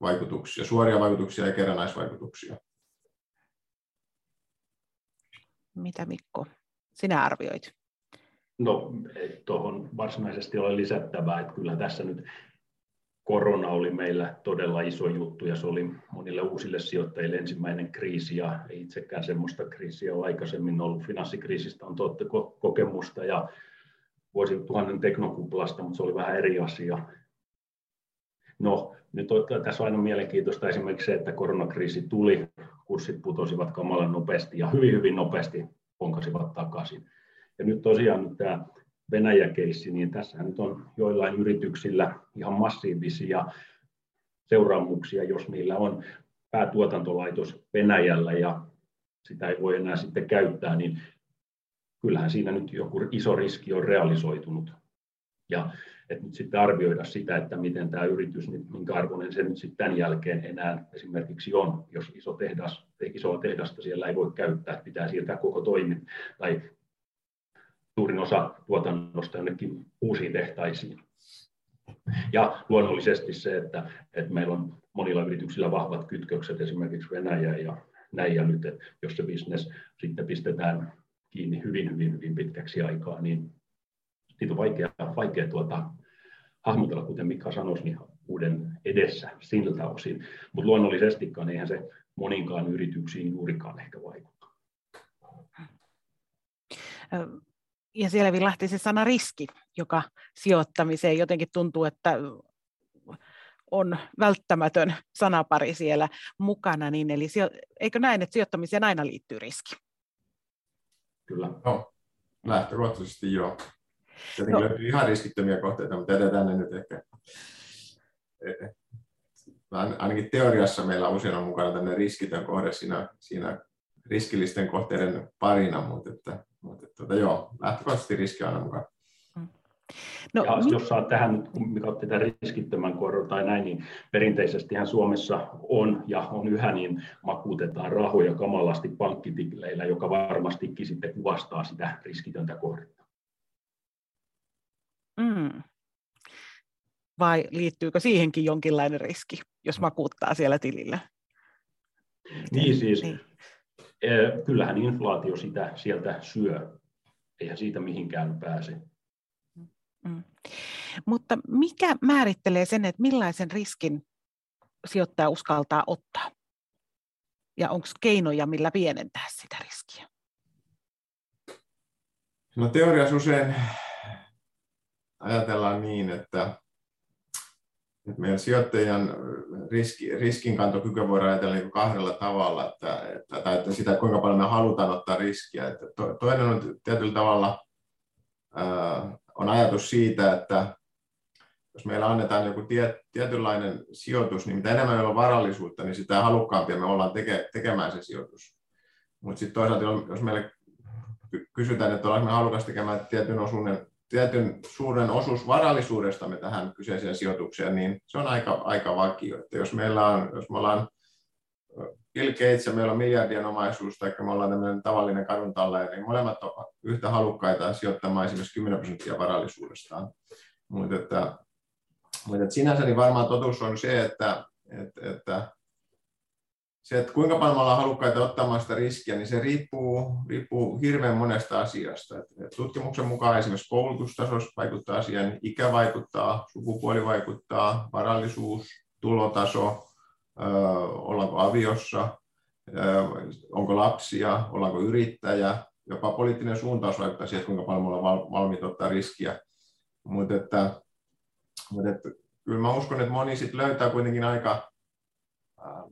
vaikutuksia, suoria vaikutuksia ja kerrannaisvaikutuksia. Mitä Mikko, sinä arvioit? No, tuohon varsinaisesti ole lisättävää, että kyllä tässä nyt korona oli meillä todella iso juttu ja se oli monille uusille sijoittajille ensimmäinen kriisi ja ei itsekään semmoista kriisiä ole aikaisemmin ollut. Finanssikriisistä on totta kokemusta ja vuosituhannen teknokuplasta, mutta se oli vähän eri asia. No, nyt on, tässä on aina mielenkiintoista esimerkiksi se, että koronakriisi tuli, kurssit putosivat kamalan nopeasti ja hyvin, hyvin nopeasti ponkasivat takaisin. Ja nyt tosiaan tämä Venäjä-keissi, niin tässä nyt on joillain yrityksillä ihan massiivisia seuraamuksia, jos niillä on päätuotantolaitos Venäjällä ja sitä ei voi enää sitten käyttää, niin kyllähän siinä nyt joku iso riski on realisoitunut. Ja että nyt sitten arvioida sitä, että miten tämä yritys, niin minkä arvoinen se nyt sitten tämän jälkeen enää esimerkiksi on, jos iso tehdas, isoa tehdasta siellä ei voi käyttää, pitää siirtää koko toimi tai suurin osa tuotannosta jonnekin uusiin tehtaisiin. Ja luonnollisesti se, että, että meillä on monilla yrityksillä vahvat kytkökset esimerkiksi Venäjään ja näin, ja nyt, että jos se bisnes sitten pistetään kiinni hyvin, hyvin, hyvin pitkäksi aikaa, niin niitä on vaikea, vaikea tuota, hahmotella, kuten Mika sanoi, niin uuden edessä siltä osin. Mutta luonnollisestikaan eihän se moninkaan yrityksiin juurikaan ehkä vaikuta ja siellä vilahti se sana riski, joka sijoittamiseen jotenkin tuntuu, että on välttämätön sanapari siellä mukana, niin eli eikö näin, että sijoittamiseen aina liittyy riski? Kyllä. No, lähtökohtaisesti joo. Tietenkin no. löytyy ihan riskittömiä kohteita, mutta jätetään ne nyt ehkä. E, e, ainakin teoriassa meillä usein on mukana tämmöinen riskitön kohde siinä, siinä riskillisten kohteiden parina, mutta, että, mutta että, joo, lähtökohtaisesti riski on aina mukana. No, ja jos saa tähän, mikä otti tämän riskittömän koron tai näin, niin perinteisesti Suomessa on ja on yhä, niin makuutetaan rahoja kamalasti pankkitilleillä, joka varmastikin sitten kuvastaa sitä riskitöntä kohdetta. Mm. Vai liittyykö siihenkin jonkinlainen riski, jos makuuttaa siellä tilillä? Niin siis, niin. Kyllähän inflaatio sitä sieltä syö. Eihän siitä mihinkään pääse. Mm. Mutta mikä määrittelee sen, että millaisen riskin sijoittaja uskaltaa ottaa? Ja onko keinoja, millä pienentää sitä riskiä? No teoriassa usein ajatellaan niin, että, että meidän sijoittajien riski, riskinkantokyky voidaan ajatella niin kahdella tavalla, että, että, tai että sitä kuinka paljon me halutaan ottaa riskiä. Että to, toinen on tietyllä tavalla ää, on ajatus siitä, että jos meillä annetaan joku tie, tietynlainen sijoitus, niin mitä enemmän meillä on varallisuutta, niin sitä halukkaampia me ollaan teke, tekemään se sijoitus. Mutta sitten toisaalta, jos meille kysytään, että ollaanko me halukas tekemään tietyn, osuuden, tietyn suuren osuus varallisuudestamme tähän kyseiseen sijoitukseen, niin se on aika, aika vakio. Että jos, meillä on, jos me ollaan Bill Gates ja meillä on miljardien omaisuus, tai me ollaan tämmöinen tavallinen kaduntalleja, niin molemmat ovat yhtä halukkaita sijoittamaan esimerkiksi 10 prosenttia varallisuudestaan. Mutta että, mutta että sinänsä niin varmaan totuus on se, että, että, että se, että kuinka paljon me ollaan halukkaita ottamaan sitä riskiä, niin se riippuu, riippuu hirveän monesta asiasta. Et tutkimuksen mukaan esimerkiksi koulutustaso vaikuttaa asiaan, ikä vaikuttaa, sukupuoli vaikuttaa, varallisuus, tulotaso, ollaanko aviossa, onko lapsia, ollaanko yrittäjä, jopa poliittinen suuntaus vaikuttaa siihen, kuinka paljon me ollaan valmiit ottaa riskiä. Mutta että, mutta että, kyllä mä uskon, että moni sit löytää kuitenkin aika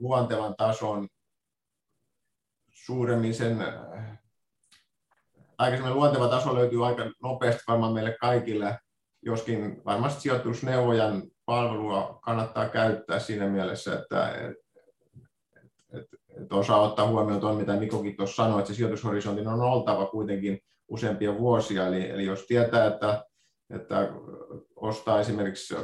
luontevan tason suuremmin sen, aika luonteva taso löytyy aika nopeasti varmaan meille kaikille, joskin varmasti sijoitusneuvojan palvelua kannattaa käyttää siinä mielessä, että et, et, et osaa ottaa huomioon tuon, mitä Mikokin tuossa sanoi, että se sijoitushorisontin on oltava kuitenkin useampia vuosia. Eli, eli jos tietää, että, että ostaa esimerkiksi,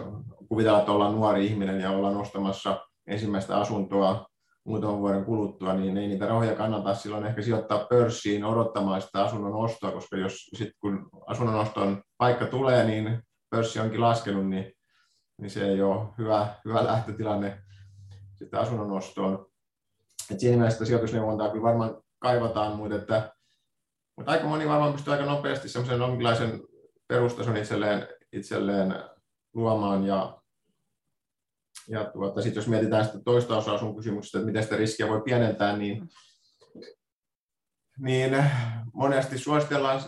kuvitellaan, että ollaan nuori ihminen ja ollaan ostamassa ensimmäistä asuntoa muutaman vuoden kuluttua, niin ei niitä rahoja kannata silloin ehkä sijoittaa pörssiin odottamaan sitä asunnon ostoa, koska jos sitten kun asunnon oston paikka tulee, niin pörssi onkin laskenut, niin niin se ei ole hyvä, hyvä lähtötilanne sitten asunnon ostoon. Et siinä mielessä sijoitusneuvontaa kyllä varmaan kaivataan, mutta, että, mutta aika moni varmaan pystyy aika nopeasti semmoisen jonkinlaisen perustason itselleen, itselleen luomaan ja, ja tuota, sitten jos mietitään sitä toista osaa sun kysymyksestä, että miten sitä riskiä voi pienentää, niin, niin monesti suositellaan,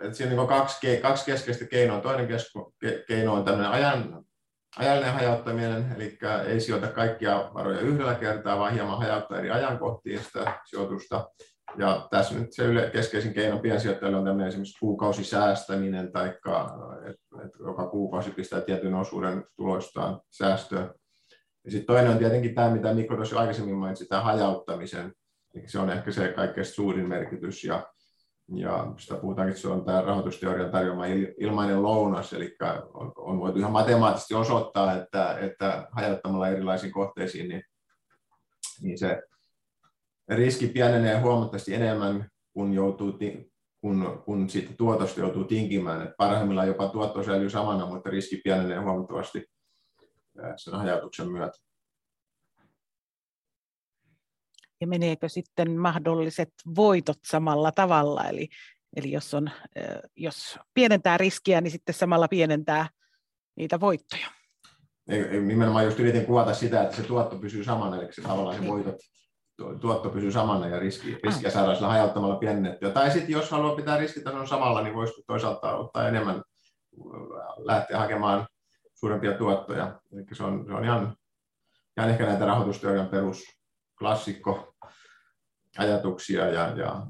että siinä on kaksi, kaksi keskeistä keinoa. Toinen keino on tämmöinen ajan ajallinen hajauttaminen, eli ei sijoita kaikkia varoja yhdellä kertaa, vaan hieman hajauttaa eri ajankohtiin sitä sijoitusta. Ja tässä nyt se yle, keskeisin keino piensijoittajalle on tämmöinen esimerkiksi kuukausisäästäminen, tai että et joka kuukausi pistää tietyn osuuden tuloistaan säästöön. Ja sitten toinen on tietenkin tämä, mitä Mikko tuossa aikaisemmin mainitsi, tämä hajauttamisen. Eli se on ehkä se kaikkein suurin merkitys. Ja ja sitä puhutaankin, että se on tämä rahoitusteorian tarjoama ilmainen lounas, eli on, on voitu ihan matemaattisesti osoittaa, että, että hajottamalla erilaisiin kohteisiin, niin, niin se riski pienenee huomattavasti enemmän, kun, joutuu, kun, kun siitä tuotosta joutuu tinkimään. Et parhaimmillaan jopa tuotto säilyy samana, mutta riski pienenee huomattavasti sen hajautuksen myötä ja meneekö sitten mahdolliset voitot samalla tavalla. Eli, eli jos, on, jos pienentää riskiä, niin sitten samalla pienentää niitä voittoja. Nimenomaan just yritin kuvata sitä, että se tuotto pysyy samana, eli se tavallaan se niin. voitot tuotto pysyy samana ja riski, riskiä saadaan sillä hajauttamalla pienennettyä. Tai sitten jos haluaa pitää riskitason samalla, niin voisi toisaalta ottaa enemmän, lähteä hakemaan suurempia tuottoja. Eli se on, se on ihan, ihan ehkä näitä rahoitusteorian perusklassikko ajatuksia ja, ja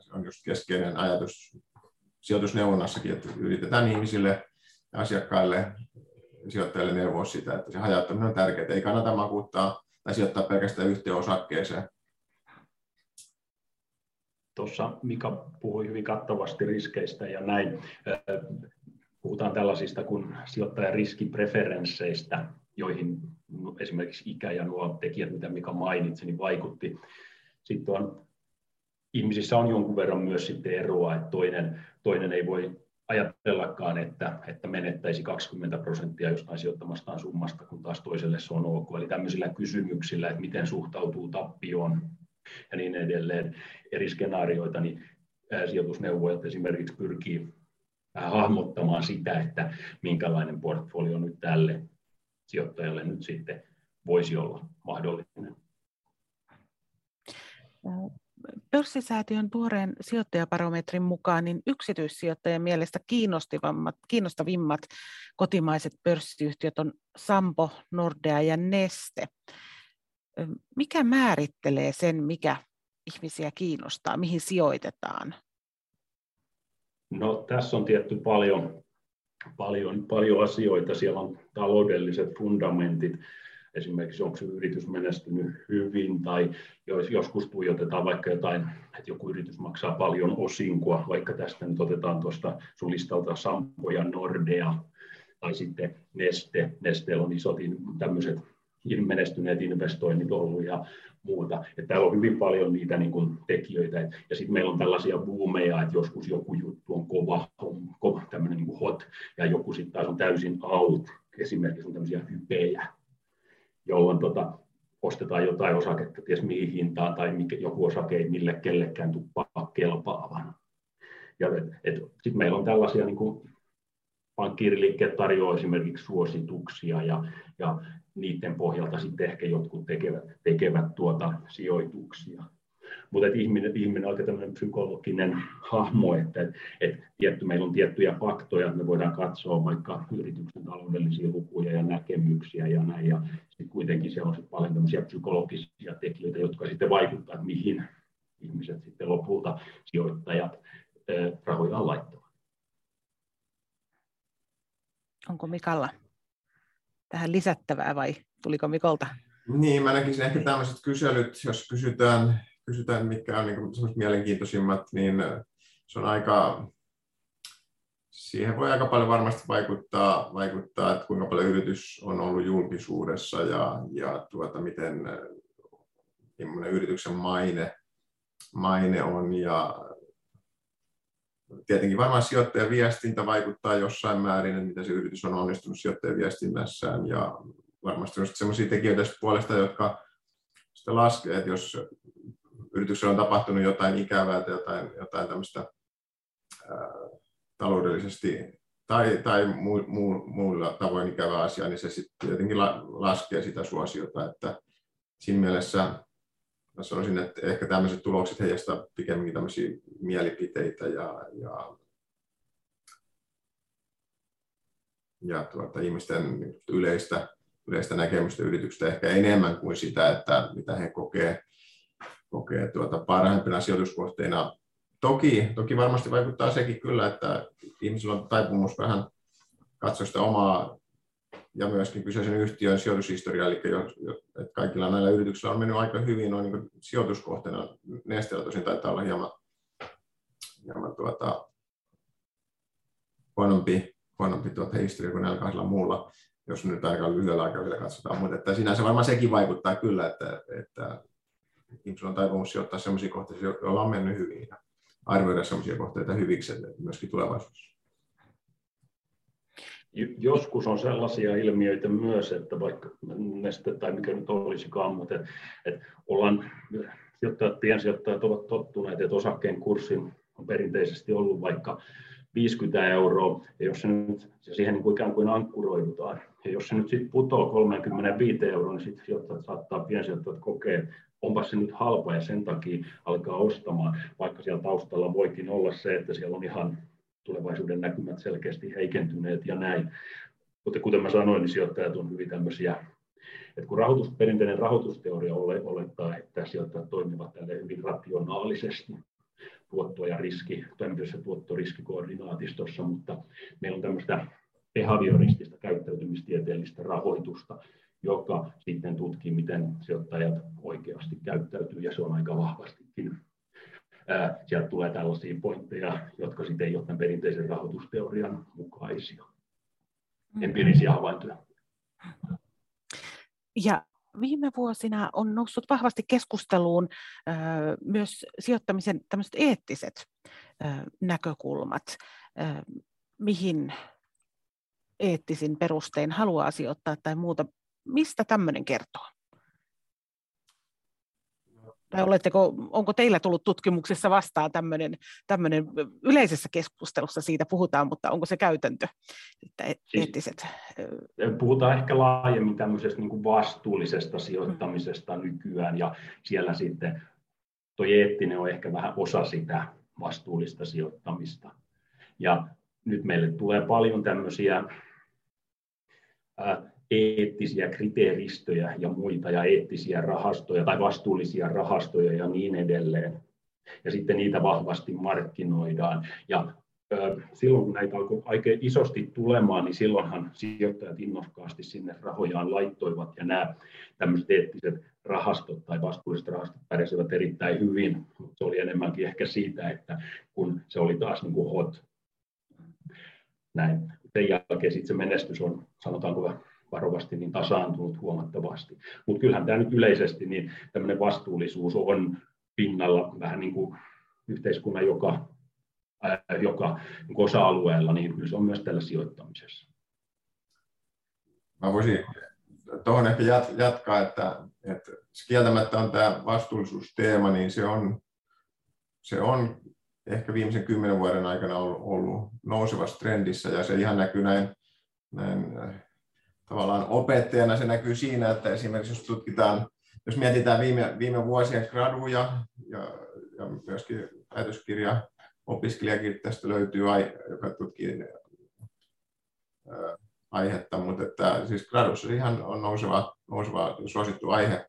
se on just keskeinen ajatus sijoitusneuvonnassakin, että yritetään ihmisille ja asiakkaille sijoittajille neuvoa sitä, että se hajauttaminen on tärkeää. Ei kannata makuuttaa tai sijoittaa pelkästään yhteen osakkeeseen. Tuossa Mika puhui hyvin kattavasti riskeistä ja näin. Puhutaan tällaisista kuin sijoittajan riskipreferensseistä, joihin esimerkiksi ikä ja nuo tekijät, mitä Mika mainitsi, niin vaikutti. Sitten on, ihmisissä on jonkun verran myös sitten eroa, että toinen, toinen ei voi ajatellakaan, että, että menettäisi 20 prosenttia jostain sijoittamastaan summasta, kun taas toiselle se on ok. Eli tämmöisillä kysymyksillä, että miten suhtautuu tappioon ja niin edelleen, eri skenaarioita, niin sijoitusneuvojat esimerkiksi pyrkii hahmottamaan sitä, että minkälainen portfolio nyt tälle sijoittajalle nyt sitten voisi olla mahdollinen. Pörssisäätiön tuoreen sijoittajabarometrin mukaan niin yksityissijoittajien mielestä kiinnostavimmat, kiinnostavimmat kotimaiset pörssiyhtiöt on Sampo, Nordea ja Neste. Mikä määrittelee sen, mikä ihmisiä kiinnostaa, mihin sijoitetaan? No, tässä on tietty paljon, paljon, paljon asioita. Siellä on taloudelliset fundamentit, esimerkiksi onko yritys menestynyt hyvin tai jos joskus tuijotetaan vaikka jotain, että joku yritys maksaa paljon osinkoa, vaikka tästä nyt otetaan tuosta sun listalta Sampo ja Nordea tai sitten Neste. Nesteellä on isot tämmöiset menestyneet investoinnit ollut ja muuta. Että täällä on hyvin paljon niitä niin kuin, tekijöitä. Ja sitten meillä on tällaisia boomeja, että joskus joku juttu on kova, on kova tämmöinen niin hot, ja joku sitten taas on täysin out. Esimerkiksi on tämmöisiä hypejä, jolloin tota, ostetaan jotain osaketta ties mihin hintaan tai mikä, joku osake ei mille kellekään tuppaa kelpaavan. Sitten meillä on tällaisia niin kuin pankkiiriliikkeet tarjoaa esimerkiksi suosituksia ja, ja niiden pohjalta sitten ehkä jotkut tekevät, tekevät tuota sijoituksia. Mutta ihminen, ihminen on aika tämmöinen psykologinen hahmo, että et, et tietty, meillä on tiettyjä faktoja, että me voidaan katsoa vaikka yrityksen taloudellisia lukuja ja näkemyksiä ja näin, ja sitten kuitenkin siellä on sit paljon tämmöisiä psykologisia tekijöitä, jotka sitten vaikuttavat, mihin ihmiset sitten lopulta sijoittajat rahojaan laittavat. Onko Mikalla tähän lisättävää vai tuliko Mikolta? Niin, mä näkisin ehkä tämmöiset kyselyt, jos kysytään kysytään, mitkä on niin mielenkiintoisimmat, niin se on aika, siihen voi aika paljon varmasti vaikuttaa, vaikuttaa että kuinka paljon yritys on ollut julkisuudessa ja, ja tuota, miten yrityksen maine, maine on. Ja tietenkin varmaan sijoittajan viestintä vaikuttaa jossain määrin, että miten se yritys on onnistunut sijoittajan viestinnässään ja varmasti on sellaisia tekijöitä puolesta, jotka sitten laskee, että jos yrityksellä on tapahtunut jotain ikävää tai jotain, jotain tämmöistä ää, taloudellisesti tai, tai mu, mu, muulla tavoin ikävää asiaa, niin se sitten tietenkin la, laskee sitä suosiota, että siinä mielessä mä sanoisin, että ehkä tämmöiset tulokset heijastaa pikemminkin tämmöisiä mielipiteitä ja, ja, ja tuota, ihmisten yleistä, yleistä näkemystä yrityksestä ehkä enemmän kuin sitä, että mitä he kokee kokee tuota parhaimpina sijoituskohteina. Toki, toki varmasti vaikuttaa sekin kyllä, että ihmisillä on taipumus vähän katsoa sitä omaa ja myöskin kyseisen yhtiön sijoitushistoriaa, eli jos, että kaikilla näillä yrityksillä on mennyt aika hyvin noin niin sijoituskohteena. Nesteellä tosin taitaa olla hieman, hieman tuota, huonompi, huonompi tuota historia kuin näillä kahdella muulla, jos nyt aika lyhyellä aikavälillä katsotaan. Mutta että sinänsä varmaan sekin vaikuttaa kyllä, että, että ihmisillä on taipumus sijoittaa sellaisia kohteita, joilla on mennyt hyvin ja arvioida sellaisia kohteita hyviksi myöskin tulevaisuudessa. Joskus on sellaisia ilmiöitä myös, että vaikka neste tai mikä nyt olisikaan, mutta että, että ollaan, sijoittajat, piensijoittajat ovat tottuneet, että osakkeen kurssin on perinteisesti ollut vaikka 50 euroa, ja jos se nyt se siihen niin kuin ikään kuin ankkuroidutaan, ja jos se nyt sitten putoaa 35 euroa, niin sitten sijoittajat saattaa piensijoittajat kokea, onpa se nyt halpa ja sen takia alkaa ostamaan, vaikka siellä taustalla voikin olla se, että siellä on ihan tulevaisuuden näkymät selkeästi heikentyneet ja näin. Mutta kuten mä sanoin, niin sijoittajat on hyvin tämmöisiä, että kun rahoitus, perinteinen rahoitusteoria olettaa, että sijoittajat toimivat tälle hyvin rationaalisesti, tuotto- ja riski, tämmöisessä tuottoriskikoordinaatistossa, mutta meillä on tämmöistä behavioristista käyttäytymistieteellistä rahoitusta, joka sitten tutkii, miten sijoittajat oikeasti käyttäytyy, ja se on aika vahvastikin. Ää, sieltä tulee tällaisia pointteja, jotka sitten ei ole tämän perinteisen rahoitusteorian mukaisia. Empiirisiä havaintoja. Ja viime vuosina on noussut vahvasti keskusteluun myös sijoittamisen tämmöiset eettiset näkökulmat, mihin eettisin perustein haluaa sijoittaa tai muuta. Mistä tämmöinen kertoo? Tai oletteko, onko teillä tullut tutkimuksessa vastaan tämmöinen, tämmöinen yleisessä keskustelussa siitä puhutaan, mutta onko se käytäntö, että siis eettiset... Puhutaan ehkä laajemmin tämmöisestä niin kuin vastuullisesta sijoittamisesta mm. nykyään, ja siellä sitten tuo eettinen on ehkä vähän osa sitä vastuullista sijoittamista. Ja nyt meille tulee paljon tämmöisiä eettisiä kriteeristöjä ja muita ja eettisiä rahastoja tai vastuullisia rahastoja ja niin edelleen. Ja sitten niitä vahvasti markkinoidaan. Ja silloin kun näitä alkoi aika isosti tulemaan, niin silloinhan sijoittajat innokkaasti sinne rahojaan laittoivat ja nämä tämmöiset eettiset rahastot tai vastuulliset rahastot pärjäsivät erittäin hyvin. Se oli enemmänkin ehkä siitä, että kun se oli taas niin kuin hot. Näin. Sen jälkeen sitten se menestys on, sanotaanko varovasti niin tasaantunut huomattavasti. Mutta kyllähän tämä nyt yleisesti niin tämmöinen vastuullisuus on pinnalla vähän niin kuin yhteiskunnan joka, joka niin osa-alueella, niin kyllä se on myös tällä sijoittamisessa. Mä voisin tuohon ehkä jatkaa, että, että kieltämättä on tämä vastuullisuusteema, niin se on, se on ehkä viimeisen kymmenen vuoden aikana ollut, ollut nousevassa trendissä ja se ihan näkyy näin, näin tavallaan opettajana se näkyy siinä, että esimerkiksi jos tutkitaan, jos mietitään viime, viime vuosien graduja ja, ja myöskin väitöskirja opiskelijakirjasta löytyy, joka tutkii aihetta, mutta että siis gradussa ihan on nouseva, nouseva suosittu aihe.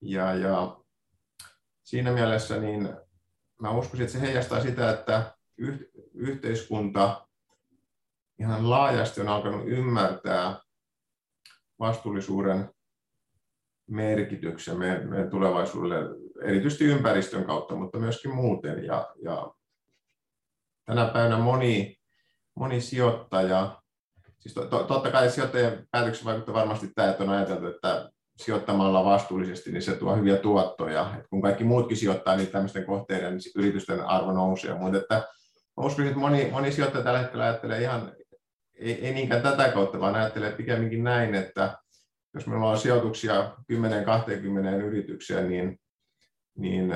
Ja, ja siinä mielessä niin mä uskoisin, että se heijastaa sitä, että yhteiskunta ihan laajasti on alkanut ymmärtää vastuullisuuden merkityksen meidän, tulevaisuudelle, erityisesti ympäristön kautta, mutta myöskin muuten. Ja, ja tänä päivänä moni, moni sijoittaja, siis to, to, totta kai sijoittajien päätöksen vaikuttaa varmasti tämä, että on ajateltu, että sijoittamalla vastuullisesti, niin se tuo hyviä tuottoja. Et kun kaikki muutkin sijoittaa niin tämmöisten kohteiden, niin yritysten arvo nousee. Mutta että uskoisin, että moni, moni sijoittaja tällä hetkellä ajattelee ihan ei, ei niinkään tätä kautta, vaan ajattelee pikemminkin näin, että jos meillä on sijoituksia 10-20 yritykseen, niin, niin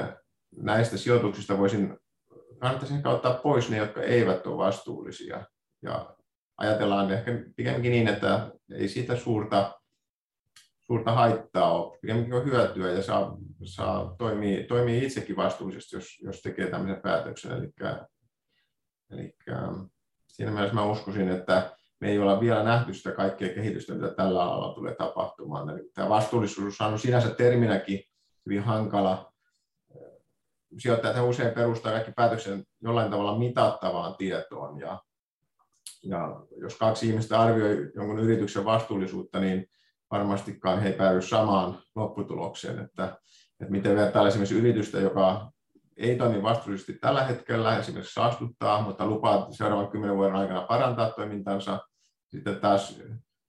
näistä sijoituksista voisin, kannattaisi ehkä ottaa pois ne, jotka eivät ole vastuullisia. Ja ajatellaan ehkä pikemminkin niin, että ei siitä suurta, suurta haittaa ole, pikemminkin on hyötyä ja saa, saa toimii, toimii itsekin vastuullisesti, jos, jos tekee tämmöisen päätöksen. Eli, eli siinä mielessä mä uskoisin, että me ei olla vielä nähty sitä kaikkea kehitystä, mitä tällä alalla tulee tapahtumaan. Eli tämä vastuullisuus on sinänsä terminäkin hyvin hankala. Sijoittajat usein perustaa kaikki päätöksen jollain tavalla mitattavaan tietoon. Ja, ja jos kaksi ihmistä arvioi jonkun yrityksen vastuullisuutta, niin varmastikaan he ei päädy samaan lopputulokseen. Että, että miten vertaa esimerkiksi yritystä, joka ei toimi vastuullisesti tällä hetkellä, esimerkiksi saastuttaa, mutta lupaa seuraavan kymmenen vuoden aikana parantaa toimintansa. Sitten taas,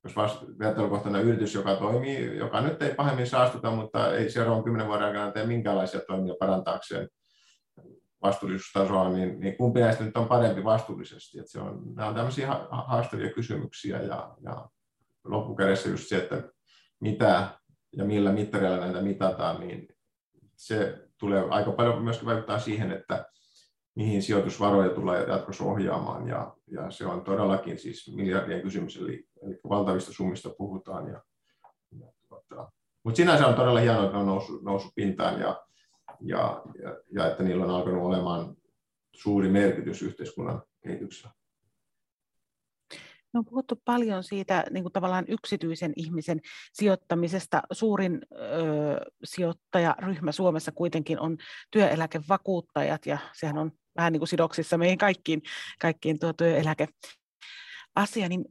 jos vertailukohtainen yritys, joka toimii, joka nyt ei pahemmin saastuta, mutta ei seuraavan kymmenen vuoden aikana tee minkäänlaisia toimia parantaakseen vastuullisuustasoa, niin, niin kumpi näistä nyt on parempi vastuullisesti? Että se on, nämä on tämmöisiä haastavia kysymyksiä ja, ja loppukädessä just se, että mitä ja millä mittareilla näitä mitataan, niin se tulee aika paljon myöskin vaikuttaa siihen, että mihin sijoitusvaroja tulee jatkossa ohjaamaan. Ja, ja se on todellakin siis miljardien kysymys, eli, eli valtavista summista puhutaan. Ja, ja tuota, mutta sinänsä on todella hienoa, että ne on noussut, noussut pintaan ja, ja, ja, ja että niillä on alkanut olemaan suuri merkitys yhteiskunnan kehityksellä. No on puhuttu paljon siitä niin kuin tavallaan yksityisen ihmisen sijoittamisesta. Suurin ö, sijoittajaryhmä Suomessa kuitenkin on työeläkevakuuttajat ja sehän on vähän niin kuin sidoksissa meihin kaikkiin, kaikkiin tuo työeläke asia, niin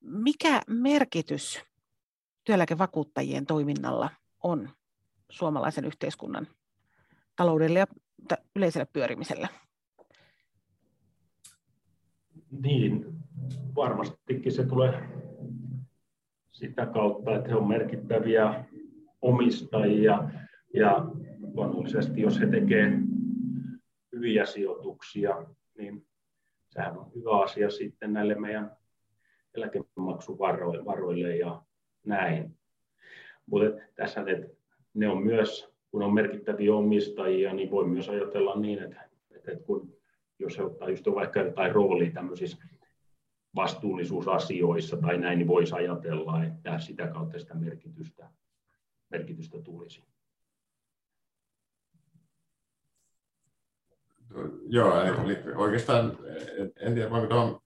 mikä merkitys työeläkevakuuttajien toiminnalla on suomalaisen yhteiskunnan taloudelle ja yleiselle pyörimiselle? Niin, varmastikin se tulee sitä kautta, että he ovat merkittäviä omistajia ja luonnollisesti jos he tekevät hyviä sijoituksia, niin sehän on hyvä asia sitten näille meidän eläkemaksuvaroille ja näin. Mutta tässä että ne on myös, kun on merkittäviä omistajia, niin voi myös ajatella niin, että, että kun jos he ottaa just vaikka jotain roolia tämmöisissä vastuullisuusasioissa tai näin, niin voisi ajatella, että sitä kautta sitä merkitystä, merkitystä tulisi. Joo, eli oikeastaan en tiedä, voinko tuohon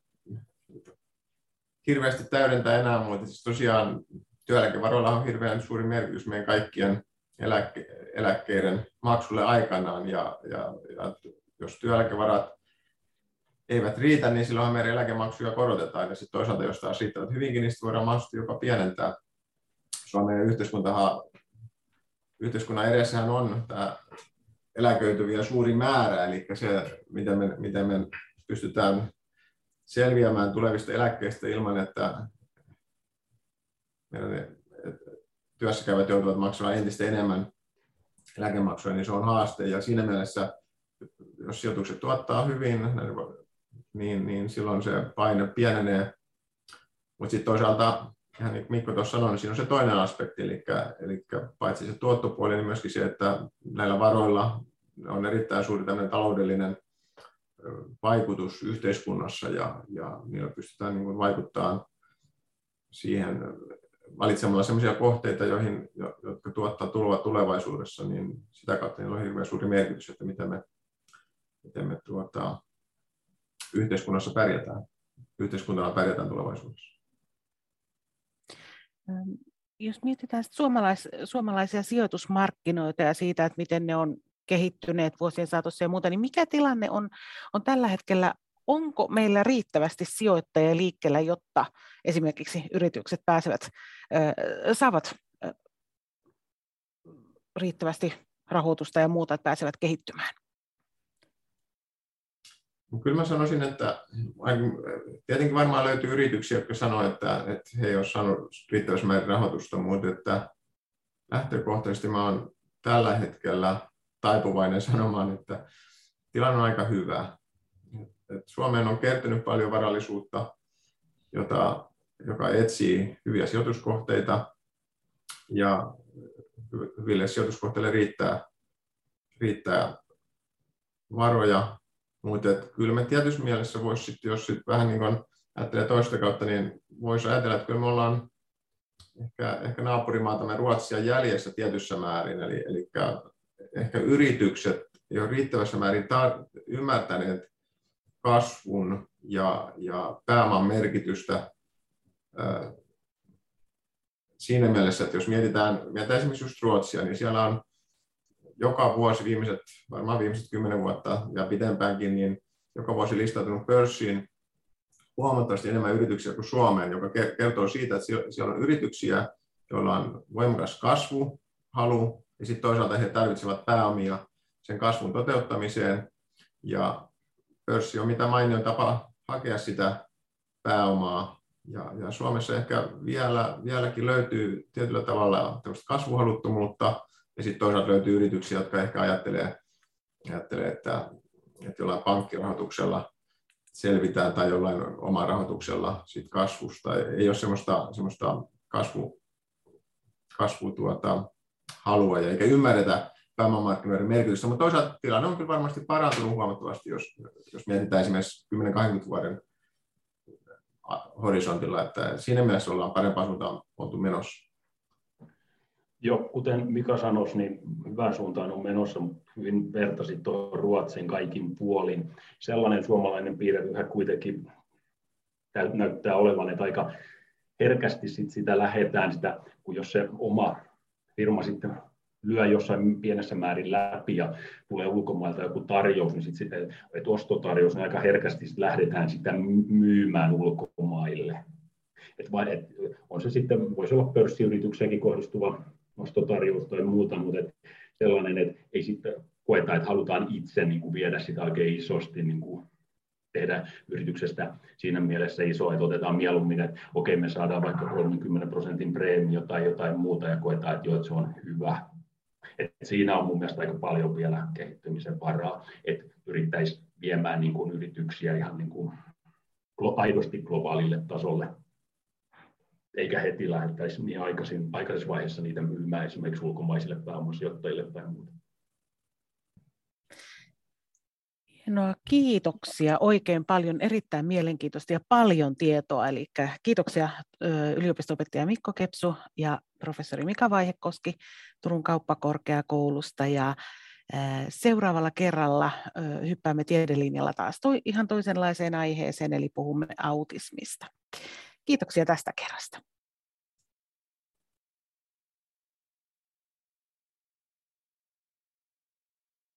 hirveästi täydentää enää, mutta siis tosiaan työeläkevaroilla on hirveän suuri merkitys meidän kaikkien eläkke, eläkkeiden maksulle aikanaan, ja, ja, ja jos työeläkevarat eivät riitä, niin silloin meidän eläkemaksuja korotetaan, ja sitten toisaalta jos taas riittävät hyvinkin, niin voidaan mahdollisesti jopa pienentää. Suomen yhteiskuntahan, yhteiskunnan edessähän on tämä eläköityviä suuri määrä, eli se, miten me, miten me pystytään selviämään tulevista eläkkeistä ilman, että meidän työssäkäyvät joutuvat maksamaan entistä enemmän eläkemaksuja, niin se on haaste. Ja siinä mielessä, jos sijoitukset tuottaa hyvin, niin, niin silloin se paine pienenee. Mutta sitten toisaalta, ihan niin kuin Mikko tuossa sanoi, niin siinä on se toinen aspekti, eli, eli paitsi se tuottopuoli, niin myöskin se, että näillä varoilla on erittäin suuri taloudellinen vaikutus yhteiskunnassa ja, ja niillä pystytään niin vaikuttamaan siihen valitsemalla sellaisia kohteita, joihin, jotka tuottaa tuloa tulevaisuudessa, niin sitä kautta niillä on hirveän suuri merkitys, että miten me, miten me tuota, yhteiskunnassa pärjätään, yhteiskuntana pärjätään tulevaisuudessa. Jos mietitään suomalais, suomalaisia sijoitusmarkkinoita ja siitä, että miten ne on kehittyneet vuosien saatossa ja muuta, niin mikä tilanne on, on tällä hetkellä onko meillä riittävästi sijoittajia liikkeellä, jotta esimerkiksi yritykset pääsevät, saavat riittävästi rahoitusta ja muuta, että pääsevät kehittymään? Kyllä mä sanoisin, että tietenkin varmaan löytyy yrityksiä, jotka sanoo, että, että he eivät ole saanut riittävästi määrin rahoitusta, mutta että lähtökohtaisesti mä olen tällä hetkellä taipuvainen sanomaan, että tilanne on aika hyvä. Että Suomeen on kertynyt paljon varallisuutta, jota, joka etsii hyviä sijoituskohteita ja hyville sijoituskohteille riittää, riittää varoja, mutta kyllä me tietyssä mielessä voisi sitten, jos sit vähän niin kuin ajattelee toista kautta, niin voisi ajatella, että kyllä me ollaan ehkä, ehkä naapurimaatamme Ruotsia jäljessä tietyssä määrin, eli, eli ehkä yritykset ole riittävässä määrin tar- ymmärtäneet kasvun ja, ja pääoman merkitystä siinä mielessä, että jos mietitään, mietitään esimerkiksi just Ruotsia, niin siellä on joka vuosi viimeiset, varmaan viimeiset kymmenen vuotta ja pitempäänkin, niin joka vuosi listautunut pörssiin huomattavasti enemmän yrityksiä kuin Suomeen, joka kertoo siitä, että siellä on yrityksiä, joilla on voimakas kasvu, halu, ja sitten toisaalta he tarvitsevat pääomia sen kasvun toteuttamiseen, ja pörssi on mitä mainioin tapa hakea sitä pääomaa. Ja, ja Suomessa ehkä vielä, vieläkin löytyy tietyllä tavalla kasvuhaluttomuutta, ja sitten toisaalta löytyy yrityksiä, jotka ehkä ajattelee, ajattelee että, että jollain pankkirahoituksella selvitään tai jollain omalla rahoituksella siitä kasvusta. Ei ole semmoista, semmoista kasvu, kasvu tuota, halua, ja eikä ymmärretä, pääomamarkkinoiden merkitystä, mutta toisaalta tilanne on kyllä varmasti parantunut huomattavasti, jos, jos mietitään esimerkiksi 10-20 vuoden horisontilla, että siinä mielessä ollaan parempaan suuntaan oltu. Joo, kuten Mika sanoi, niin hyvään suuntaan on menossa, mutta hyvin vertasit tuohon Ruotsin kaikin puolin. Sellainen suomalainen piirre yhä kuitenkin näyttää olevan, että aika herkästi sit sitä lähetään, sitä, kun jos se oma firma sitten lyö jossain pienessä määrin läpi ja tulee ulkomailta joku tarjous, niin sitten että ostotarjous, niin aika herkästi sit lähdetään sitä myymään ulkomaille. Et vai, et on se sitten, voisi olla pörssiyritykseenkin kohdistuva ostotarjous tai muuta, mutta et sellainen, että ei sitten koeta, että halutaan itse niin kuin viedä sitä oikein isosti niin kuin tehdä yrityksestä siinä mielessä iso, että otetaan mieluummin, että okei, me saadaan vaikka 30 prosentin preemio tai jotain muuta ja koetaan, että, jo, että se on hyvä. Et siinä on mun mielestä aika paljon vielä kehittymisen varaa, että yrittäisi viemään niin kuin yrityksiä ihan niin kuin aidosti globaalille tasolle, eikä heti lähdettäisi niin aikaisin, aikaisessa vaiheessa niitä myymään esimerkiksi ulkomaisille pääomasijoittajille tai muuta. Hienoa, kiitoksia oikein paljon, erittäin mielenkiintoista ja paljon tietoa. Eli kiitoksia yliopisto-opettaja Mikko Kepsu ja professori Mika Vaihekoski Turun kauppakorkeakoulusta. Ja seuraavalla kerralla hyppäämme tiedelinjalla taas ihan toisenlaiseen aiheeseen, eli puhumme autismista. Kiitoksia tästä kerrasta.